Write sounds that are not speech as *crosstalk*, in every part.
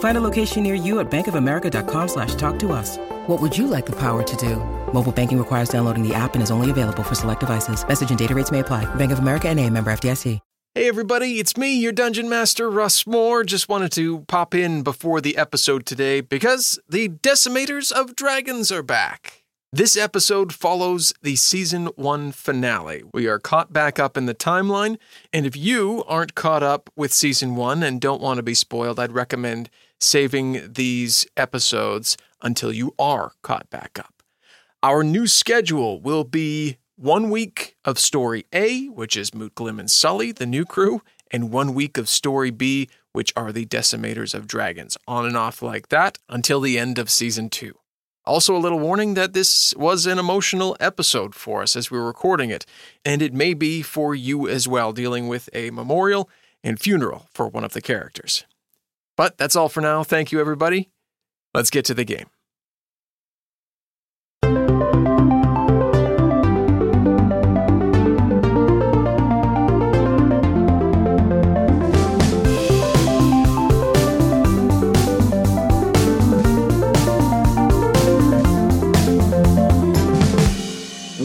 Find a location near you at bankofamerica.com slash talk to us. What would you like the power to do? Mobile banking requires downloading the app and is only available for select devices. Message and data rates may apply. Bank of America and a member FDIC. Hey everybody, it's me, your Dungeon Master, Russ Moore. Just wanted to pop in before the episode today because the Decimators of Dragons are back. This episode follows the season one finale. We are caught back up in the timeline, and if you aren't caught up with season one and don't want to be spoiled, I'd recommend saving these episodes until you are caught back up. Our new schedule will be one week of Story A, which is Moot Glim and Sully, the new crew, and one week of Story B, which are the Decimators of Dragons, on and off like that until the end of season two. Also, a little warning that this was an emotional episode for us as we were recording it, and it may be for you as well, dealing with a memorial and funeral for one of the characters. But that's all for now. Thank you, everybody. Let's get to the game.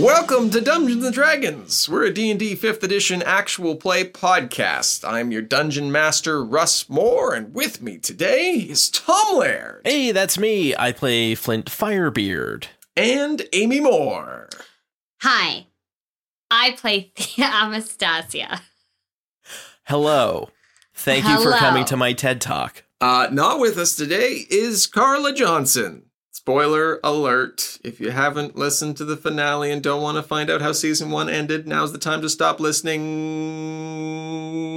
Welcome to Dungeons and Dragons. We're a D&D 5th edition actual play podcast. I'm your dungeon master Russ Moore and with me today is Tom Laird Hey, that's me. I play Flint Firebeard. and Amy Moore. Hi, I play Thea *laughs* Anastasia. Hello. Thank you for Hello. coming to my TED Talk. Uh, not with us today is Carla Johnson. Spoiler alert. If you haven't listened to the finale and don't want to find out how season one ended, now's the time to stop listening.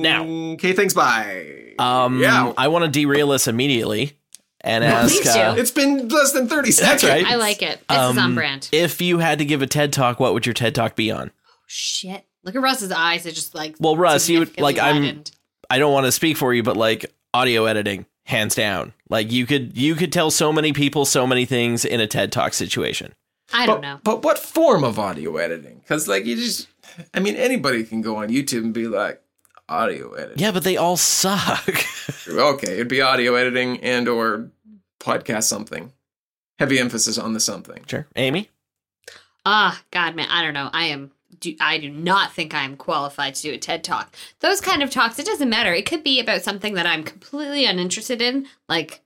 Now. Okay, thanks, bye. Um, yeah. I want to derail this immediately and ask please uh, do. It's been less than 30 seconds. right. I like it. This is um, on brand. if you had to give a TED Talk, what would your TED Talk be on? Shit. Look at Russ's eyes. They're just like. Well, Russ, you would- like, significantly I'm- I don't want to speak for you, but like audio editing, hands down. Like you could you could tell so many people so many things in a TED Talk situation. I don't know. But what form of audio editing? Because, like, you just, I mean, anybody can go on YouTube and be like, audio editing. Yeah, but they all suck. *laughs* Okay, it'd be audio editing and or podcast something. Heavy emphasis on the something. sure. Amy? Ah, God, man. I don't know. I am. Do, I do not think I am qualified to do a TED talk. Those kind of talks, it doesn't matter. It could be about something that I'm completely uninterested in, like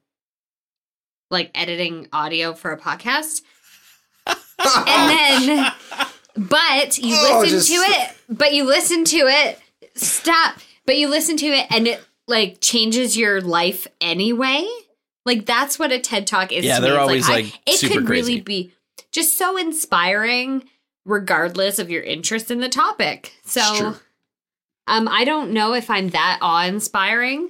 like editing audio for a podcast. *laughs* and then but you Oh, listen just- to it but you listen to it stop but you listen to it and it like changes your life anyway like that's what a ted talk is Yeah, they're always, I- like, it super could crazy. really be just so inspiring regardless of your interest in the topic so um i don't know if i'm that awe-inspiring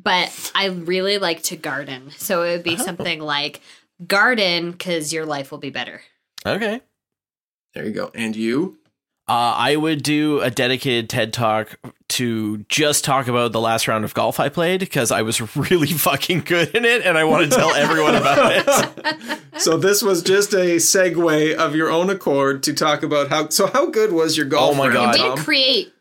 but i really like to garden so it would be Oh. something like garden because your life will be better Okay. There you go. And you? Uh, I would do a dedicated TED talk to just talk about the last round of golf I played because I was *laughs* really fucking good in it and I want to tell everyone about it. *laughs* So this was just a segue of your own accord to talk about how. So how good was your golf? Oh my round, God. You Tom? did create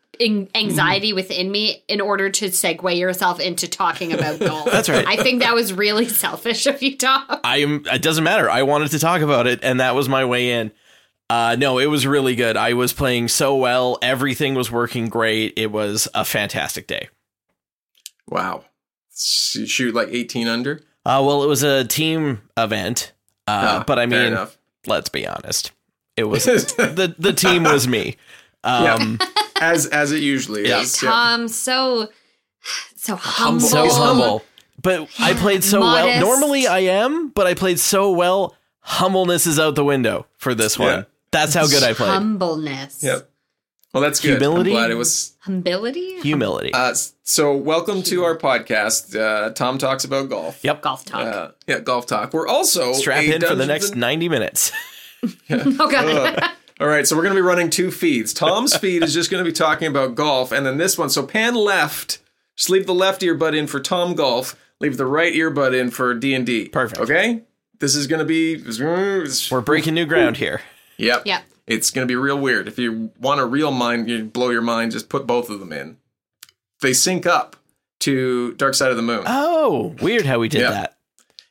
anxiety within me in order to segue yourself into talking about *laughs* golf. That's right. I think that was really selfish of you, Tom. I am. It doesn't matter. I wanted to talk about it, and that was my way in. Uh, no, it was really good. I was playing so well. Everything was working great. It was a fantastic day. Wow. Shoot like 18 under. Uh, well, it was a team event, uh, Ah, but I mean, enough. let's be honest. It was *laughs* the the team was me. Um, as as it usually Yeah. is. Yeah. Tom, so so humble. so He's humble. But I played so well. Normally I am, but I played so well. Humbleness is out the window for this one. Yeah. That's how good I played. Humbleness. Yep. Well, that's good. Humility? I'm glad it was. Humility? Humility. Uh, so, welcome to our podcast. Uh, Tom talks about golf. yep. Golf talk. Uh, yeah, golf talk. We're also Strap in for the next and- 90 minutes. *laughs* *laughs* oh, God. All right, so we're going to be running two feeds. Tom's *laughs* feed is just going to be talking about golf, and then this one. So pan left. Just leave the left earbud in for Tom Golf. Leave the right earbud in for D and D. Perfect. Okay. This is going to be. We're breaking new ground here. Yep. Yep. It's going to be real weird. If you want a real mind, you blow your mind. Just put both of them in. They sync up to Dark Side of the Moon. Oh, weird how we did Yeah. that.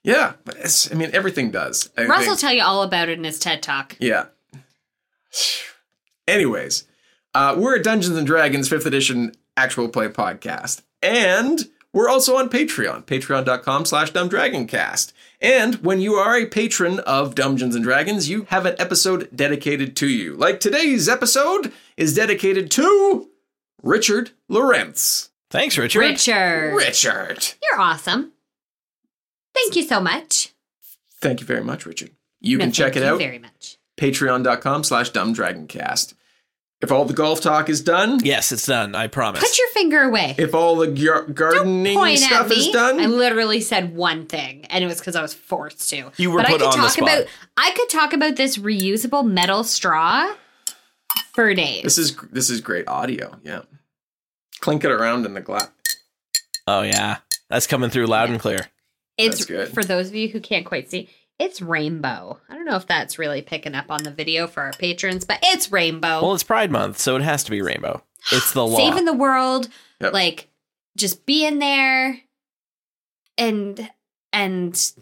yeah, it's, I mean everything does. I Russ will tell you all about it in his TED Talk. Yeah. Anyways, uh, we're a Dungeons and Dragons 5th edition actual play podcast. And we're also on Patreon, patreon.com slash dumbdragoncast. And when you are a patron of Dungeons and Dragons, you have an episode dedicated to you. Like today's episode is dedicated to Richard Lawrence. Thanks, Richard. Richard. Richard. You're awesome. Thank you so much. Thank you very much, Richard. You No, can check thank it you out. very much. Patreon.com slash dumbdragoncast. If all the golf talk is done, Yes, it's done. I promise. Put your finger away. if all the gar- gardening Point at stuff me. is done, I literally said one thing, and it was because I was forced to. You were but put I could on the talk spot. about I could talk about this reusable metal straw for days. this is this is great audio. Yeah, clink it around in the glass. oh, yeah. That's coming through loud and clear. it's that's good. for those of you who can't quite see. It's rainbow. I don't know if that's really picking up on the video for our patrons, but it's rainbow. Well, it's Pride Month, so it has to be rainbow. It's the law. Saving the world, Yep. like just being there and and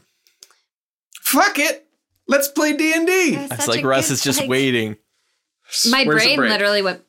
Fuck it, let's play D and D. it's like Russ is just waiting. My brain literally went.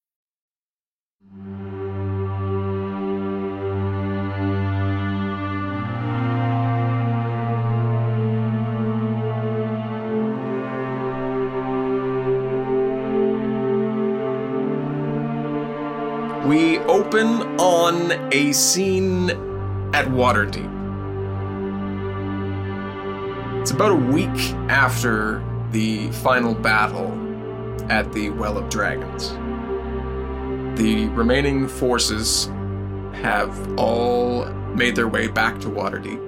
Open on a scene at Waterdeep. It's about a week after the final battle at the Well of Dragons. The remaining forces have all made their way back to Waterdeep,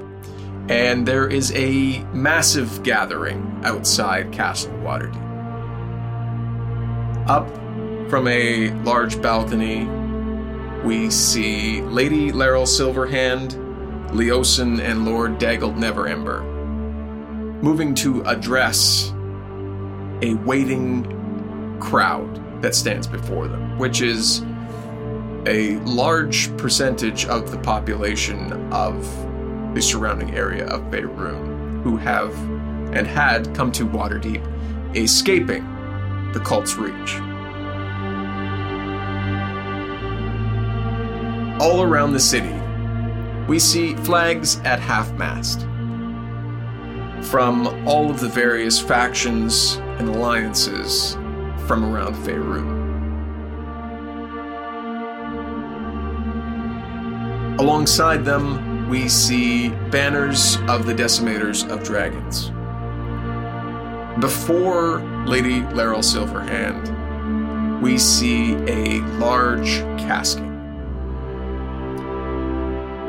and there is a massive gathering outside Castle Waterdeep. Up from a large balcony, we see Lady Laeral Silverhand, Leosin, and Lord Dagult Neverember moving to address a waiting crowd that stands before them, which is a large percentage of the population of the surrounding area of Beirut who have and had come to Waterdeep, escaping the cult's reach. All around the city, we see flags at half mast from all of the various factions and alliances from around Faerun. Alongside them, we see banners of the Decimators of Dragons. Before Lady Laeral Silverhand, we see a large casket.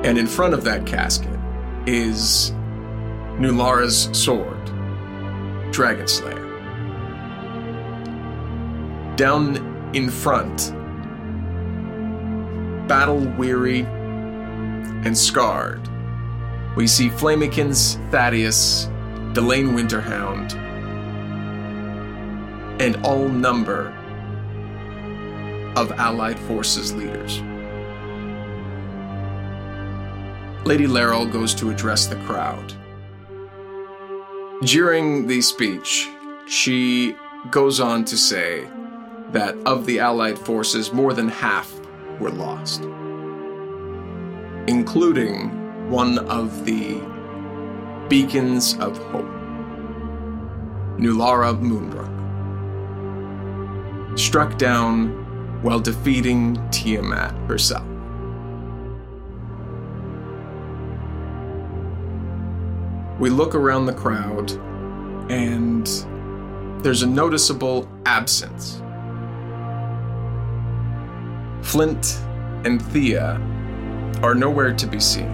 And in front of that casket is Nulara's sword, Dragon Slayer. Down in front, battle weary and scarred, we see Flamikins Thaddeus, Delaan Winterhound, and all number of Allied forces leaders. Lady Laeral goes to address the crowd. During the speech, she goes on to say that of the Allied forces, more than half were lost, including one of the beacons of hope, Nulara Moonbrook, struck down while defeating Tiamat herself. We look around the crowd, and there's a noticeable absence. Flint and Thea are nowhere to be seen.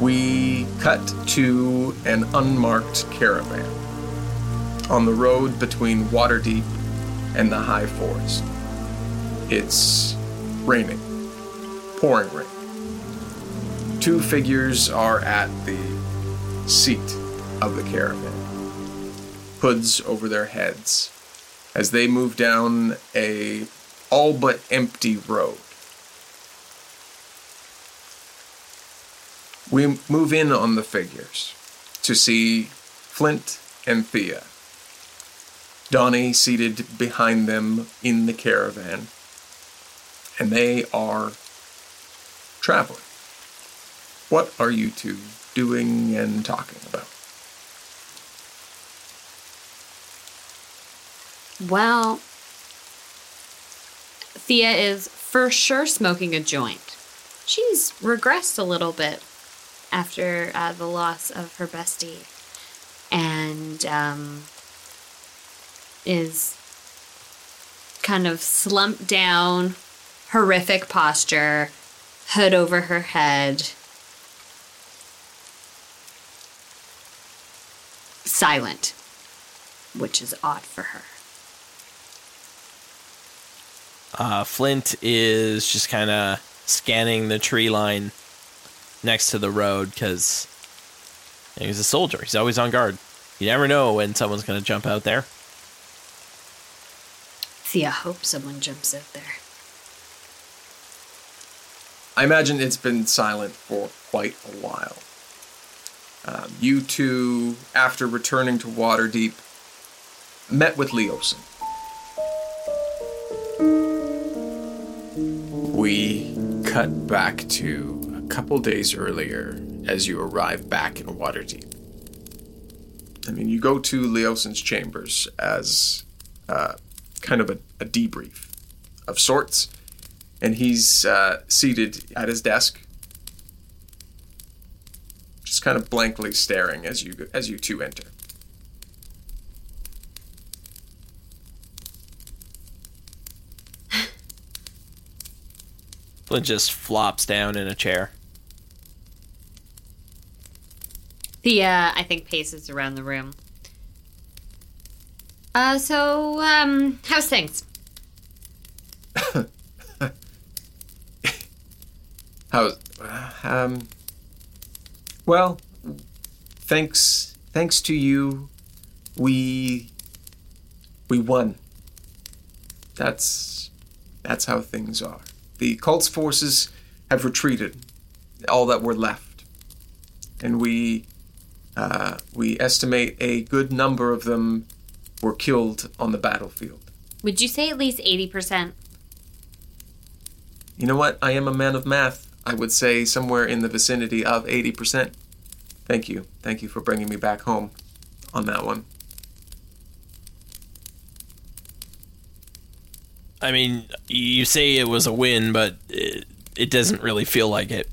We cut to an unmarked caravan on the road between Waterdeep and the High Forest. It's raining, pouring rain. Two figures are at the seat of the caravan, hoods over their heads, as they move down a all but empty road. We move in on the figures to see Flint and Thea. Donnie seated behind them in the caravan, and they are traveling. What are you two doing and talking about? Well, Thea is for sure smoking a joint. She's regressed a little bit after uh, the loss of her bestie and um, is kind of slumped down, horrific posture, hood over her head, silent, which is odd for her. Uh, Flint is just kind of scanning the tree line next to the road because he's a soldier. He's always on guard. You never know when someone's going to jump out there. Thea hopes someone jumps out there. I imagine it's been silent for quite a while. Um, you two, after returning to Waterdeep, met with Leosin. We cut back to a couple days earlier as you arrive back in Waterdeep. I mean, you go to Leosin's chambers as uh, kind of a, a debrief of sorts, and he's uh, seated at his desk, just kind of blankly staring as you as you two enter. *laughs* Flint just flops down in a chair. Thea, I think, paces around the room. Uh, so, um, how's things? How's um well thanks thanks to you we we won. That's that's how things are. The cult's forces have retreated, all that were left. And we uh, we estimate a good number of them were killed on the battlefield. Would you say at least 80%? You know what? I am a man of math. I would say somewhere in the vicinity of 80%. Thank you. Thank you for bringing me back home on that one. I mean, you say it was a win, but it, it doesn't really feel like it.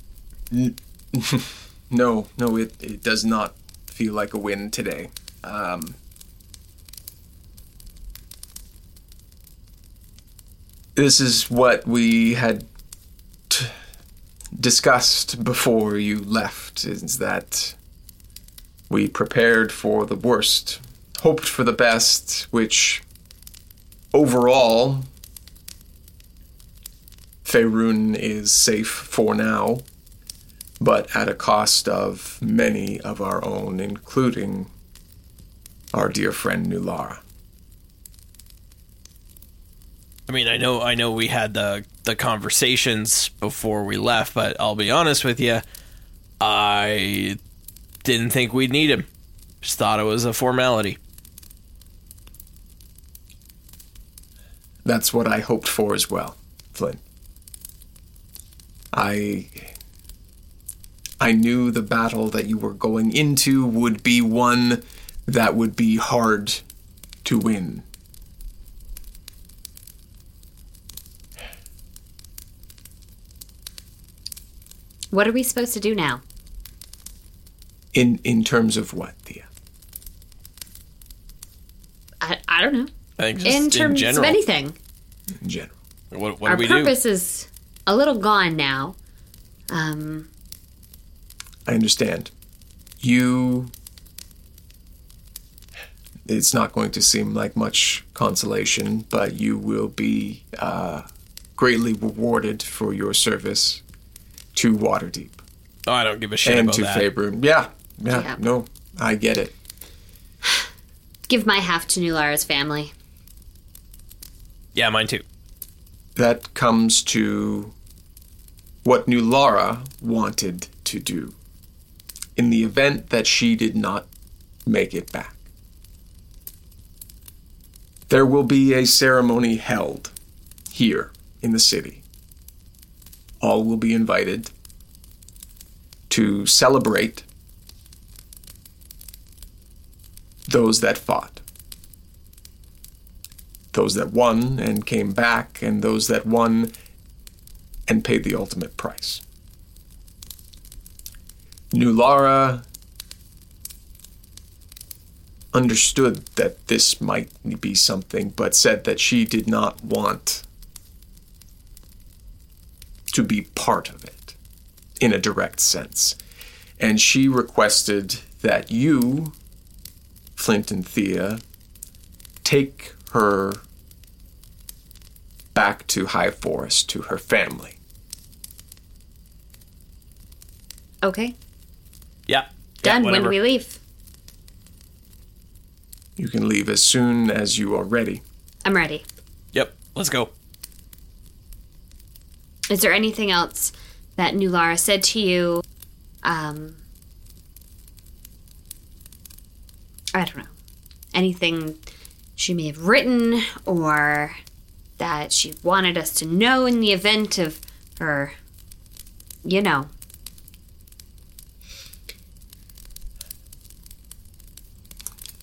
*laughs* No, no, it, it does not feel like a win today. Um, this is what we had discussed before you left is that we prepared for the worst, hoped for the best, which overall Faerun is safe for now. but at a cost of many of our own, including our dear friend Nulara. I mean, I know, I know, we had the the conversations before we left, but I'll be honest with you, I didn't think we'd need him. Just thought it was a formality. That's what I hoped for as well, Flynn. I. I knew the battle that you were going into would be one that would be hard to win. What are we supposed to do now? In in terms of what, Thea? I, I don't know. I think just In terms general. of anything. In general. What, what Our do we purpose do? is a little gone now. Um, I understand. You. It's not going to seem like much consolation, but you will be uh, greatly rewarded for your service to Waterdeep Oh, I don't give a shit and about to that. Faerun. Yeah, yeah, Yeah. no, I get it. give my half to Nulara's family. Yeah, mine too. That comes to what Nulara wanted to do in the event that she did not make it back. There will be a ceremony held here in the city. All will be invited to celebrate those that fought those that won and came back, and those that won and paid the ultimate price. Nulara understood that this might be something, but said that she did not want to be part of it in a direct sense. And she requested that you, Flint and Thea, take her back to High Forest to her family. Okay. Yeah. Done. Yeah, when do we leave? You can leave as soon as you are ready. I'm ready. Yep. Let's go. Is there anything else that Nulara said to you? Um, I don't know. Anything she may have written or that she wanted us to know in the event of her, you know.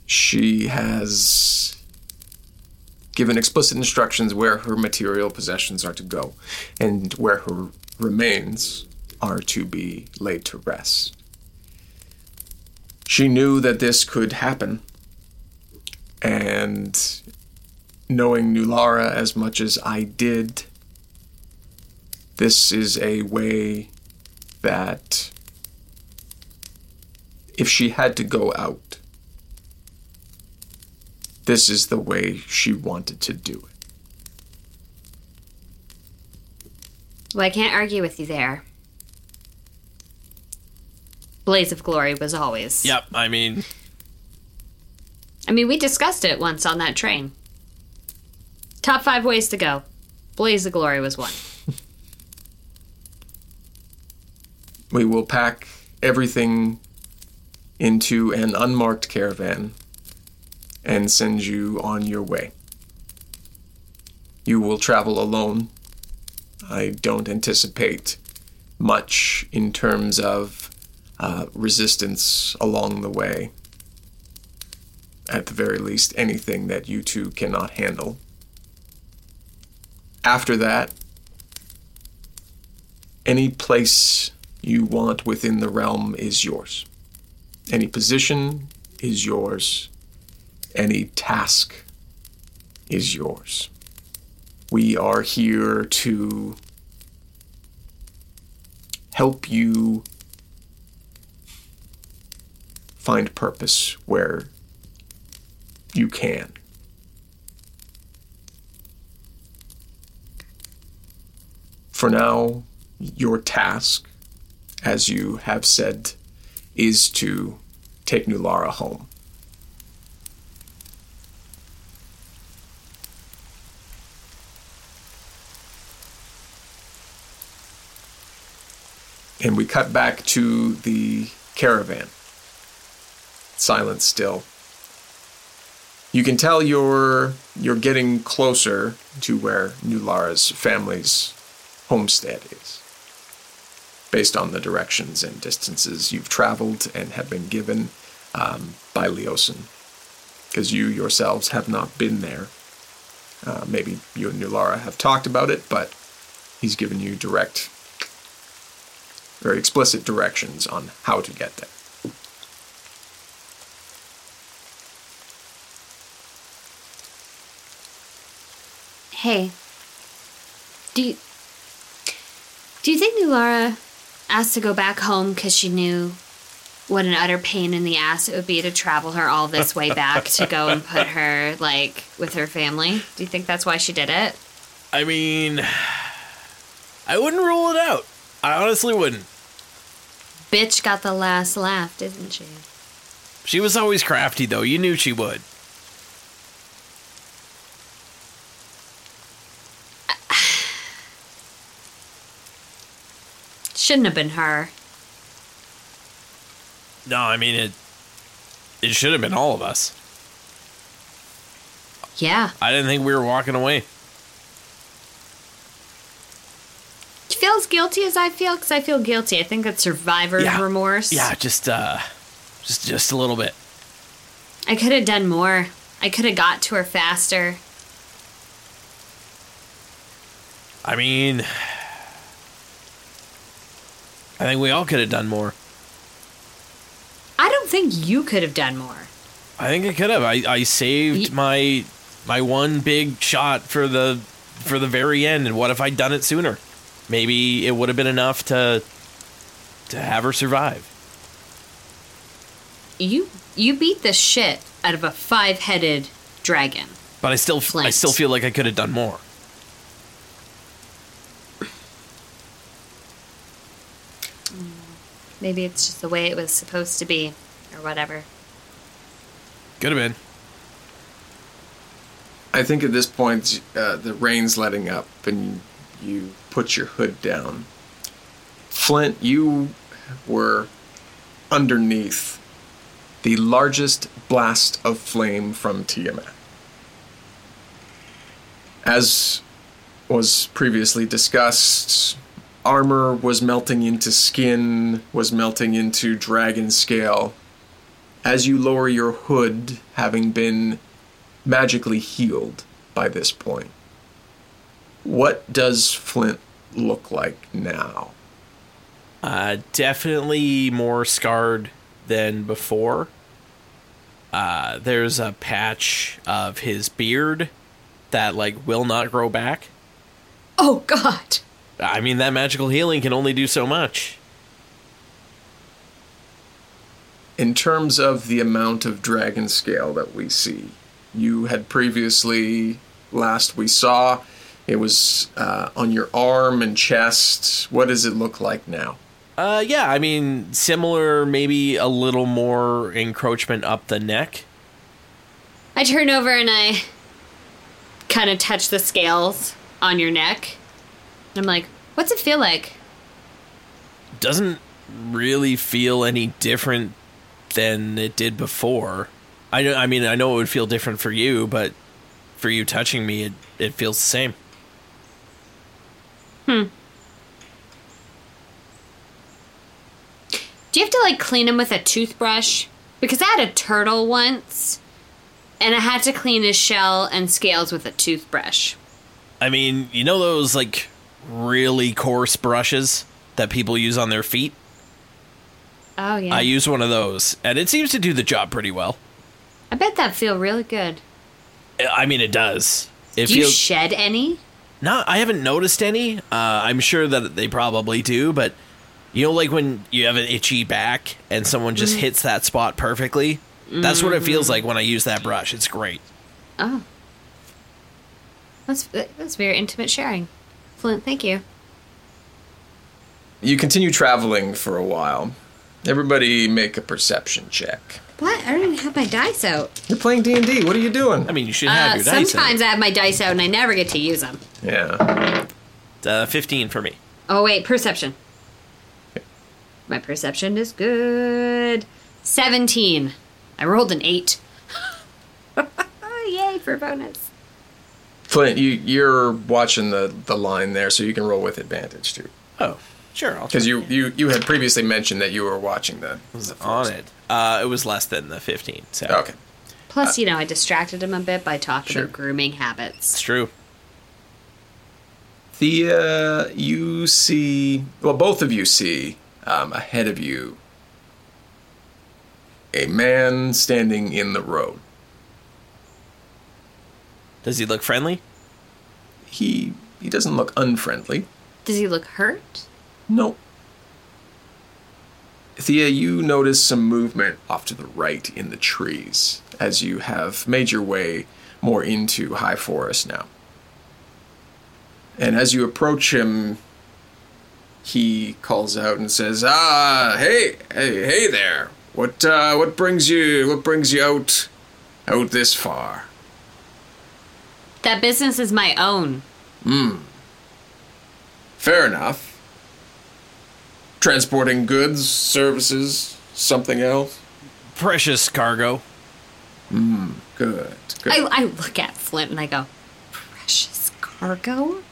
She has given explicit instructions where her material possessions are to go and where her remains are to be laid to rest. She knew that this could happen, and knowing Nulara as much as I did, this is a way that if she had to go out, this is the way she wanted to do it. Well, I can't argue with you there. Blaze of Glory was always. Yep. I mean, I mean, we discussed it once on that train. Top five ways to go. Blaze of Glory was one. We will pack everything into an unmarked caravan and send you on your way. You will travel alone. I don't anticipate much in terms of uh, resistance along the way. At the very least, anything that you two cannot handle. After that, any place you want within the realm is yours. Any position is yours. Any task is yours. We are here to help you find purpose where you can. For now, your task as you have said, is to take Nulara home. And we cut back to the caravan. Silence still. You can tell you're you're getting closer to where Nulara's family's homestead is. Based on the directions and distances you've traveled and have been given um, by Leosin. Because you yourselves have not been there. Uh, maybe you and Nulara have talked about it, but he's given you direct very explicit directions on how to get there. Hey, do you, do you think Nulara asked to go back home because she knew what an utter pain in the ass it would be to travel her all this way back to go and put *laughs* her like with her family? Do you think that's why she did it? I mean, I wouldn't rule it out. I honestly wouldn't. Bitch got the last laugh, didn't she? She was always crafty, though. You knew she would. *sighs* Shouldn't have been her. No, I mean it. It should have been all of us. Yeah. I didn't think we were walking away. Do you feel as guilty as I feel? Because I feel guilty. I think that's survivor's Yeah. remorse. Yeah, just uh, just just a little bit. I could have done more. I could have got to her faster. I mean, I think we all could have done more. I don't think you could have done more. I think I could have. I, I saved my my one big shot for the for the very end. And what if I'd done it sooner? Maybe it would have been enough to to have her survive. You you beat the shit out of a five-headed dragon. But I still I still feel like I could have done more. Maybe it's just the way it was supposed to be, or whatever. Could have been. I think at this point, uh, the rain's letting up and you put your hood down. Flint, you were underneath the largest blast of flame from Tiamat. As was previously discussed, armor was melting into skin, was melting into dragon scale. As you lower your hood, having been magically healed by this point. What does Flint look like now? Uh, definitely more scarred than before. Uh, there's a patch of his beard that like will not grow back. Oh God! I mean, that magical healing can only do so much. In terms of the amount of dragon scale that we see, you had previously, last we saw, it was uh, on your arm and chest. What does it look like now? Uh, yeah, I mean, similar, maybe a little more encroachment up the neck. I turn over and I kind of touch the scales on your neck. I'm like, what's it feel like? Doesn't really feel any different than it did before. I I mean, I know it would feel different for you, but for you touching me, it, it feels the same. Hmm. Do you have to like clean him with a toothbrush? Because I had a turtle once, and I had to clean his shell and scales with a toothbrush. I mean, you know those like really coarse brushes that people use on their feet? Oh yeah. I use one of those, and it seems to do the job pretty well. I bet that feel really good. I mean, it does. It Do you feels shed any? No. I haven't noticed any. Uh, I'm sure that they probably do, but you know, like when you have an itchy back and someone just Mm. hits that spot perfectly. That's what it feels like when I use that brush. It's great. Oh. That's that's very intimate sharing. Flint, thank you. you continue traveling for a while. Everybody make a perception check. What? I don't even have my dice out. You're playing D&D. What are you doing? I mean, you should have Uh, your dice. Out. Sometimes. I have my dice out and I never get to use them. yeah. Uh, 15 for me. Oh wait, perception. My perception is good. Seventeen. I rolled an eight. *laughs* Yay for bonus. Flint, you you're watching the the line there, so you can roll with advantage too. Oh, sure. Because you, you you had previously mentioned that you were watching the. was on it. Uh, it was less than the 15. So Okay. Plus, you know, I distracted him a bit by talking Sure. about grooming habits. it's true. Thea, you see. Well, both of you see um, ahead of you a man standing in the road. Does he look friendly? He he doesn't look unfriendly. Does he look hurt? No. Thea, you notice some movement off to the right in the trees as you have made your way more into high forest now. And as you approach him, he calls out and says, "Ah, hey, hey, hey there! What, uh, what brings you, what brings you out, out this far?" That business is my own. Hmm. Fair enough. Transporting goods, services, something else. Precious cargo. Hmm, good. good. I, I look at Flint and I go, precious cargo?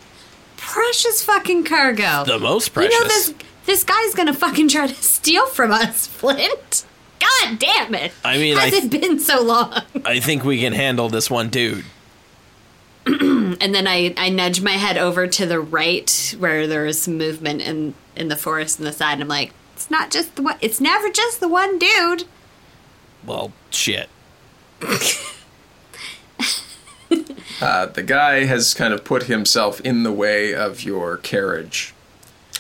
Precious fucking cargo. The most precious. You know this this guy's gonna fucking try to *laughs* steal from us, Flint. God damn it! I mean, has I- it been so long? I think we can handle this one dude. And then I, I nudge my head over to the right where there's movement in in the forest on the side, and I'm like, it's not just the one. It's never just the one dude. Well, shit. *laughs* Uh, the guy has kind of put himself in the way of your carriage.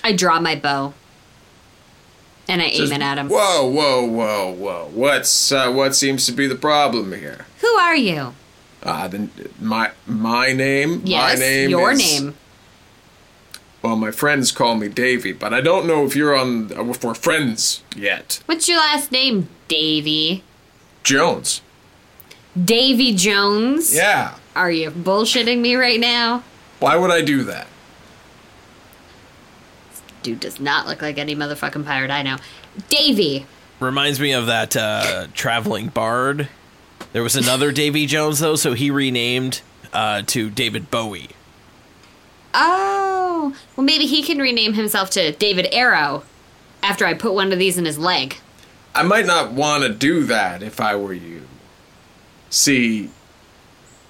I draw my bow, and I aim it at him. Whoa, whoa, whoa, whoa! What's uh, what seems to be the problem here? Who are you? Uh, the, my my name. Yes, my name your is- name. Well, my friends call me Davy, but I don't know if you're on. uh, If we're friends yet. What's your last name, Davy? Jones. Davy Jones? Yeah. Are you bullshitting me right now? Why would I do that? Dude does not look like any motherfucking pirate I know. Davy. Reminds me of that uh, traveling bard. There was another Davy Jones though, so he renamed uh, to David Bowie. Oh, well, maybe he can rename himself to David Arrow after I put one of these in his leg. I might not want to do that if I were you. See,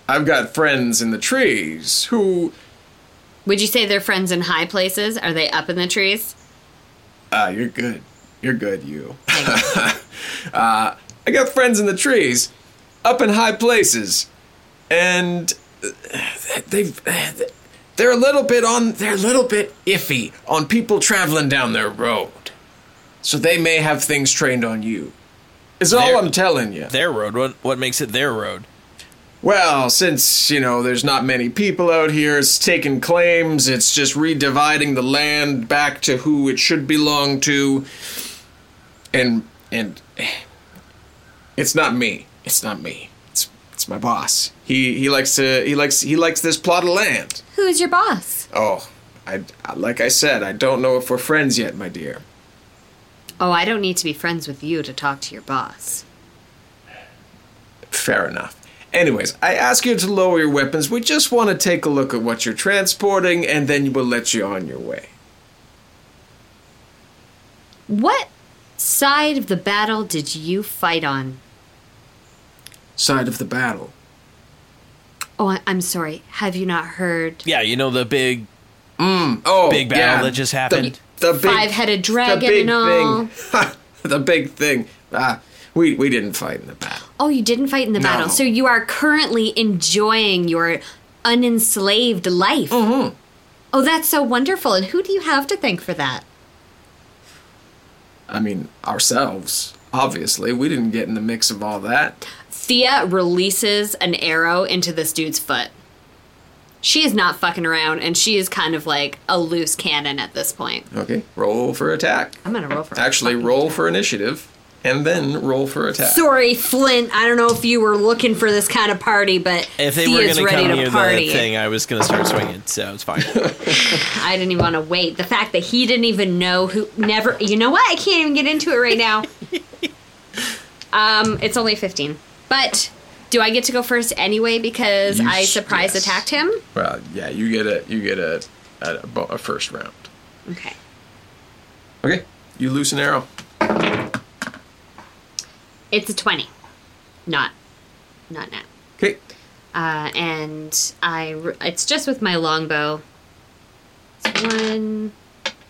I've got friends in the trees who, Would you say they're friends in high places? Are they up in the trees? ah, you're good. You're good, you. *laughs* uh, I got friends in the trees, up in high places, and uh, they've they're a little bit on they're a little bit iffy on people traveling down their road, so they may have things trained on you. Is all I'm telling you. Their road. What what makes it their road? Well, since, you know, there's not many people out here, it's taking claims, it's just redividing the land back to who it should belong to. And and *sighs* it's not me. It's not me. It's it's my boss. He he likes to he likes he likes this plot of land. Who's your boss? Oh, I like I said, I don't know if we're friends yet, my dear. Oh, I don't need to be friends with you to talk to your boss. Fair enough. Anyways, I ask you to lower your weapons. We just want to take a look at what you're transporting, and then we'll let you on your way. What side of the battle did you fight on? Side of the battle. Oh, I- I'm sorry. Have you not heard? Yeah, you know the big Oh, big battle yeah, that just happened. The, the big, Five-headed dragon the big and all. Thing. *laughs* the big thing. Ah, we we didn't fight in the battle. Oh, you didn't fight in the No. battle. So you are currently enjoying your unenslaved life. Mm-hmm. Oh, that's so wonderful. And who do you have to thank for that? I mean, ourselves. Obviously, we didn't get in the mix of all that. Thea releases an arrow into this dude's foot. She is not fucking around, and she is kind of like a loose cannon at this point. Okay, roll for attack. I'm gonna roll for Actually, roll attack. for initiative, and then roll for attack. Sorry, Flint. I don't know if you were looking for this kind of party, but If they Thea's were going to ready come to near party. the thing, I was going to start swinging, so it's fine. *laughs* I didn't even want to wait. The fact that he didn't even know who never. You know what? I can't even get into it right now. *laughs* um, it's only 15, but do I get to go first anyway because You I surprise yes. attacked him? Well, yeah, you get a you get a a, a first round. Okay. Okay, you loose an arrow. It's a 20. Not, not now. Okay, Uh, and I it's just with my longbow. It's one,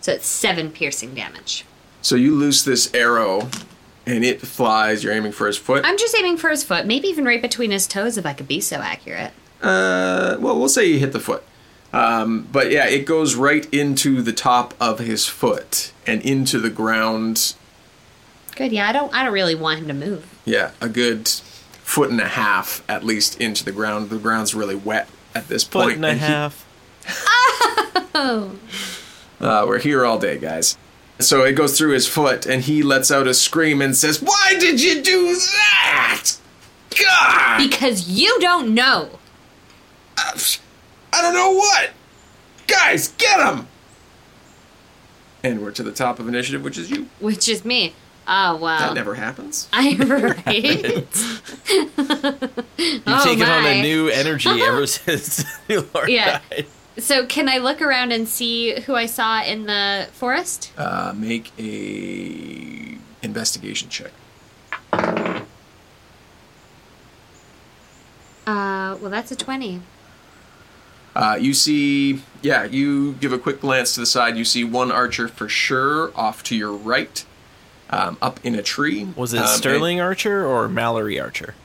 so it's seven piercing damage. so you loose this arrow, and it flies. You're aiming for his foot. I'm just aiming for his foot, maybe even right between his toes if I could be so accurate. Uh, well, we'll say you hit the foot. Um, but yeah, it goes right into the top of his foot and into the ground. Good, yeah. I don't, I don't really want him to move. Yeah, a good foot and a half at least into the ground. The ground's really wet at this point. Foot point, and a he- half. *laughs* Uh, we're here all day, guys. So it goes through his foot, and he lets out a scream and says, "Why did you do that? God, Because you don't know. I don't know what. Guys, get him!" And we're to the top of initiative, which is you. Which is me. Oh wow. That never happens. *laughs* I right. *laughs* You've Oh, taken on a oh, new energy ever *laughs* since Nulara Yeah. died. So can I look around and see who I saw in the forest? Uh, make a investigation check. Uh, well, that's a twenty. Uh, you see, yeah, you give a quick glance to the side. You see one archer for sure off to your right, um, up in a tree. Was it Um, Sterling Archer or Mallory Archer?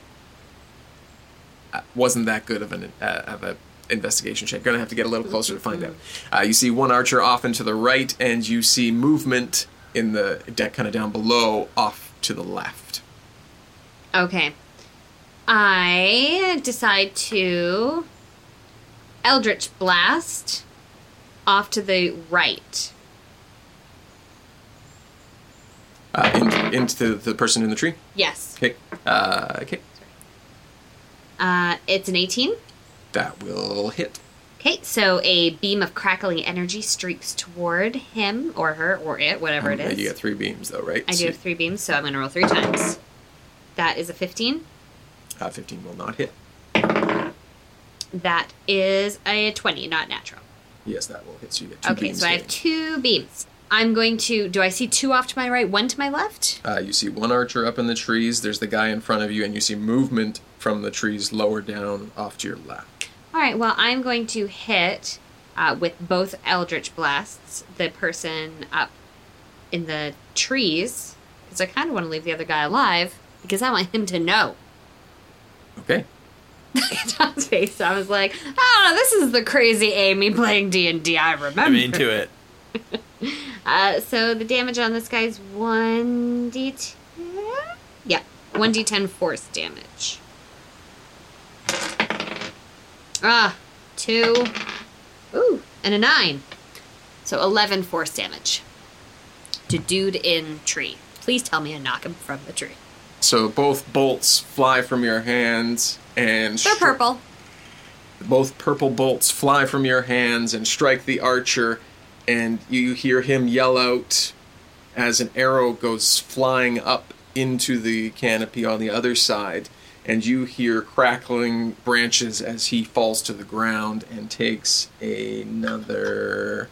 wasn't that good of an uh, of a investigation check. Gonna have to get a little closer to find out. Uh, you see one archer off and to the right, and you see movement in the deck, kind of down below, off to the left. Okay. I decide to Eldritch Blast off to the right. Uh, in, into the person in the tree. Yes. Okay. Uh, okay. Uh, it's an 18. That will hit. Okay, so a beam of crackling energy streaks toward him or her or it, whatever it Um, is. You get three beams, though, right? I do have three beams, so I'm going to roll three times. That is a 15. Uh, 15 will not hit. That is a 20, not natural. Yes, that will hit. So you get two Okay, beams. so I have two beams. I'm going to. Do I see two off to my right, one to my left? Uh, you see one archer up in the trees. There's the guy in front of you, and you see movement from the trees lower down off to your left. All right, well, I'm going to hit uh, with both Eldritch Blasts the person up in the trees because I kind of want to leave the other guy alive because I want him to know. Okay. *laughs* Tom's face. I was like, oh, this is the crazy Amy playing D and D. I remember. I'm into it. *laughs* Uh, so the damage on this guy's one d10. Yeah, one d10 force damage. Ah, two. Ooh, and a nine. So eleven force damage. To dude in tree. Please tell me I knock him from the tree. So both bolts fly from your hands, and They're stri- purple. both purple bolts fly from your hands and strike the archer, and you hear him yell out as an arrow goes flying up into the canopy on the other side, and you hear crackling branches as he falls to the ground and takes another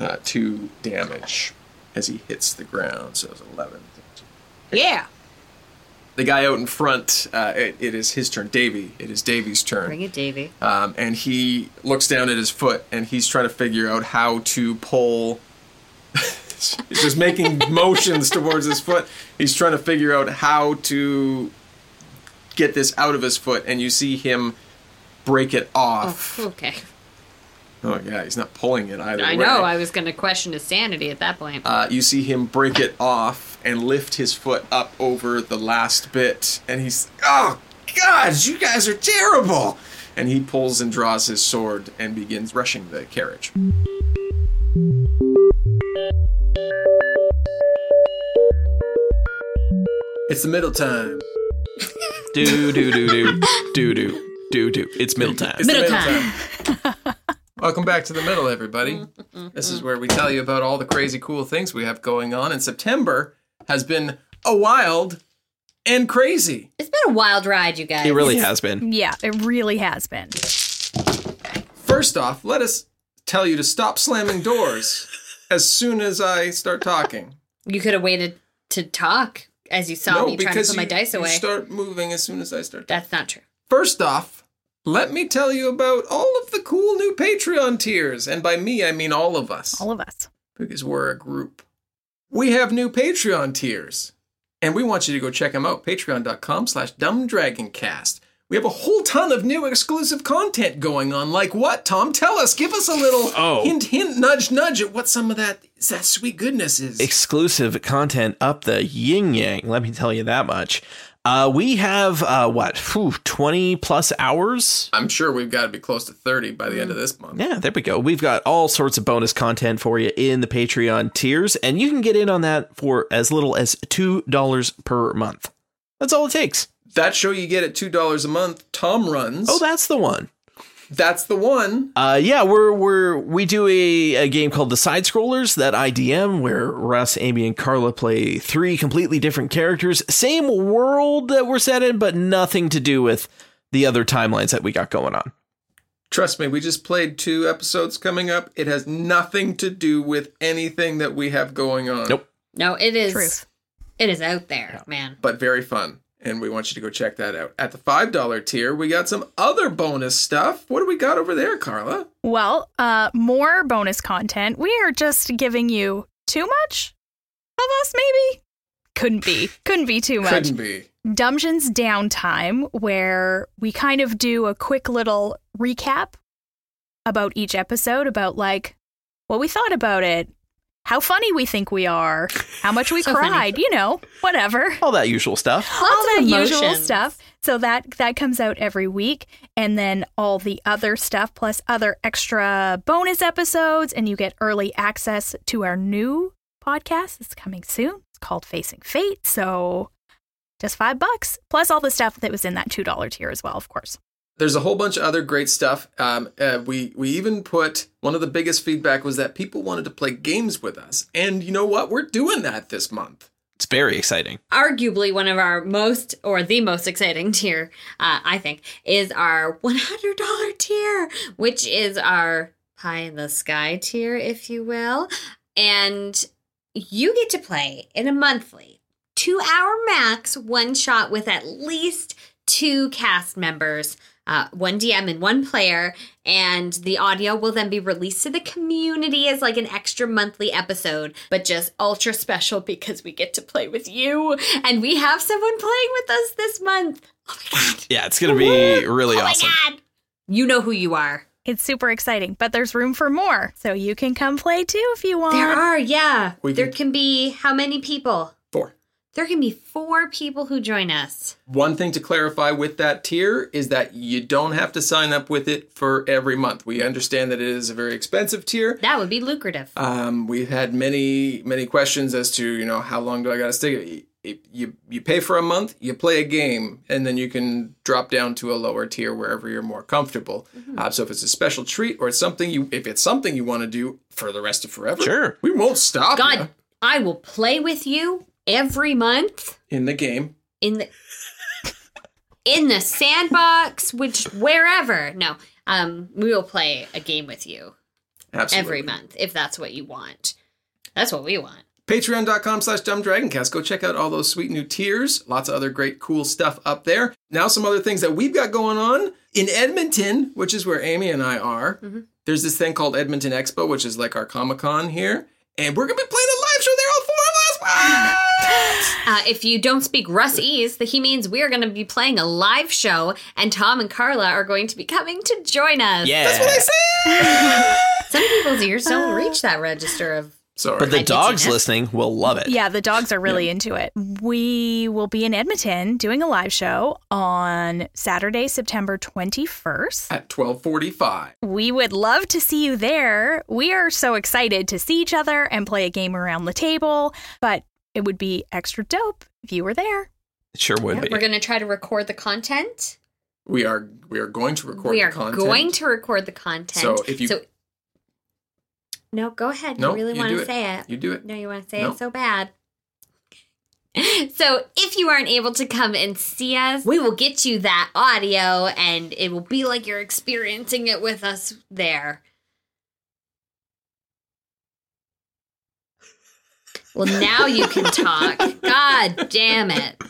uh, two damage as he hits the ground. So it's 11. Yeah. The guy out in front, uh, it, it is his turn. Davy. It is Davy's turn. Bring it, Davy. Um, and he looks down at his foot and he's trying to figure out how to pull. He's just making motions towards his foot. He's trying to figure out how to get this out of his foot, and you see him break it off. Oh, okay. Oh, yeah, he's not pulling it either. I way. know. I was going to question his sanity at that point. Uh, you see him break it off and lift his foot up over the last bit, and he's, oh, God, you guys are terrible! And he pulls and draws his sword and begins rushing the carriage. It's the middle time. Do do do do do do do do. It's middle time. It's the Middle time. Welcome back to the middle, everybody. This is where we tell you about all the crazy cool things we have going on. And September has been a wild and crazy. It's been a wild ride, you guys. It really has been. Yeah, it really has been. First off, let us tell you to stop slamming doors as soon as I start talking. You could have waited to talk as you saw me trying to put my you, dice you start moving as soon as I start. That's not true. First off, let me tell you about all of the cool new Patreon tiers. And by me, I mean all of us. All of us. because we're a group. We have new Patreon tiers, and we want you to go check them out. Patreon.com slash dumbdragoncast. We have a whole ton of new exclusive content going on. Like what, Tom? Tell us. Give us a little Oh. hint, hint, nudge, nudge at what some of that that sweet goodness is. Exclusive content up the yin yang. Let me tell you that much. Uh, we have uh, what, Phew, twenty plus hours. I'm sure we've got to be close to 30 by the end of this month. Yeah, there we go. We've got all sorts of bonus content for you in the Patreon tiers, and you can get in on that for as little as two dollars per month. That's all it takes. That show you get at $2 a month, Tom runs. Oh, that's the one. That's the one. Uh, yeah, we're we're we do a, a game called the Side Scrollers that IDM where Russ, Amy, and Carla play three completely different characters, same world that we're set in, but nothing to do with the other timelines that we got going on. Trust me, we just played two episodes coming up. It has nothing to do with anything that we have going on. Nope. No, it is. Truth. It is out there, man. but very fun. And we want you to go check that out. At the $5 tier, we got some other bonus stuff. What do we got over there, Carla? Well, uh, more bonus content. We are just giving you too much of us, maybe? Couldn't be. Couldn't be too much. Couldn't be. Dungeons Downtime, where we kind of do a quick little recap about each episode, about like what we thought about it, how funny we think we are, how much we So funny. cried, you know, whatever. All that usual stuff. all that usual stuff. So that that comes out every week, and then all the other stuff plus other extra bonus episodes, and you get early access to our new podcast. It's coming soon. It's called Facing Fate. So just five bucks plus all the stuff that was in that two dollar tier as well, of course. There's a whole bunch of other great stuff. Um, uh, we we even put one of the biggest feedback was that people wanted to play games with us, and you know what? We're doing that this month. It's very exciting. Arguably one of our most, or the most exciting tier, uh, I think, is our $100 tier, which is our pie in the sky tier, if you will. And you get to play in a monthly, two hour max, one shot with at least two cast members. Uh, one DM and one player, and the audio will then be released to the community as like an extra monthly episode, but just ultra special because we get to play with you, and we have someone playing with us this month. Oh my god! *laughs* Yeah, it's gonna be really oh awesome. my god! You know who you are. It's super exciting, but there's room for more, so you can come play too if you want. There are, yeah. We there can- can be how many people? Four. There can be four people who join us. One thing to clarify with that tier is that you don't have to sign up with it for every month. We understand that it is a very expensive tier. That would be lucrative. Um, we've had many many questions as to you know how long do I got to stay. You, you you pay for a month, you play a game, and then you can drop down to a lower tier wherever you're more comfortable. Uh, so if it's a special treat or it's something you if it's something you want to do for the rest of forever, Sure. we won't stop God, ya I will play with you every month in the game. in the in the sandbox, which wherever. No, um, we will play a game with you Absolutely. every month if that's what you want. That's what we want. Patreon.com slash dumbdragoncast. Go check out all those sweet new tiers. Lots of other great, cool stuff up there. Now, some other things that we've got going on in Edmonton, which is where Amy and I are. There's this thing called Edmonton Expo, which is like our Comic Con here. And we're going to be playing a live show there, all four of us. What? *laughs* Uh, if you don't speak Russese, he means we're going to be playing a live show, and Tom and Carla are going to be coming to join us. Yeah. That's what I said. Some people's ears don't reach that register of Sorry. But the I dogs listening will love it. Yeah, the dogs are really into it. We will be in Edmonton doing a live show on Saturday, September 21st. at 1245. We would love to see you there. We are so excited to see each other and play a game around the table, but it would be extra dope if you were there. It sure would be. We're going to try to record the content. We are we are going to record we the are content. going to record the content. So if you- no, go ahead. No, you really want to say it. You do it. No, you want to say No. it so bad. *laughs* So, if you aren't able to come and see us, we will get you that audio and it will be like you're experiencing it with us there. Well, now you can talk. God damn it.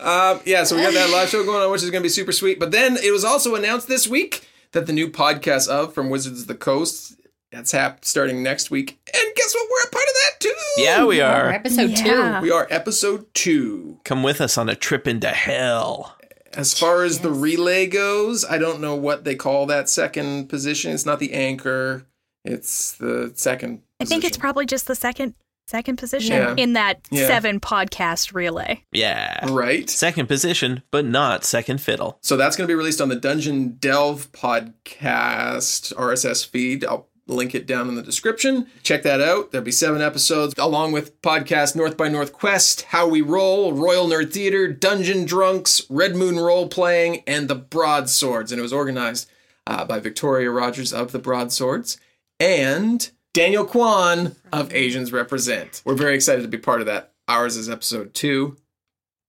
Um, yeah, so we got that live show going on, which is going to be super sweet. But then it was also announced this week that the new podcast of From Wizards of the Coast that's hap- starting next week. And guess what? We're a part of that too. yeah, we Or are. episode Yeah. We are episode two. Come with us on a trip into hell. As far as the relay goes, I don't know what they call that second position. It's not the anchor. It's the second. I think it's probably just the second second position Yeah. in that Yeah. seven podcast relay. Yeah. right. Second position, but not second fiddle. So that's going to be released on the Dungeon Delve podcast RSS feed. I'll link it down in the description. Check that out. There'll be seven episodes along with podcast North by Northwest, How We Roll, Royal Nerd Theater, Dungeon Drunks, Red Moon Role Playing, and The Broadswords. And it was organized uh, by Victoria Rogers of The Broadswords and Daniel Kwan of Asians Represent. We're very excited to be part of that. Ours is episode two.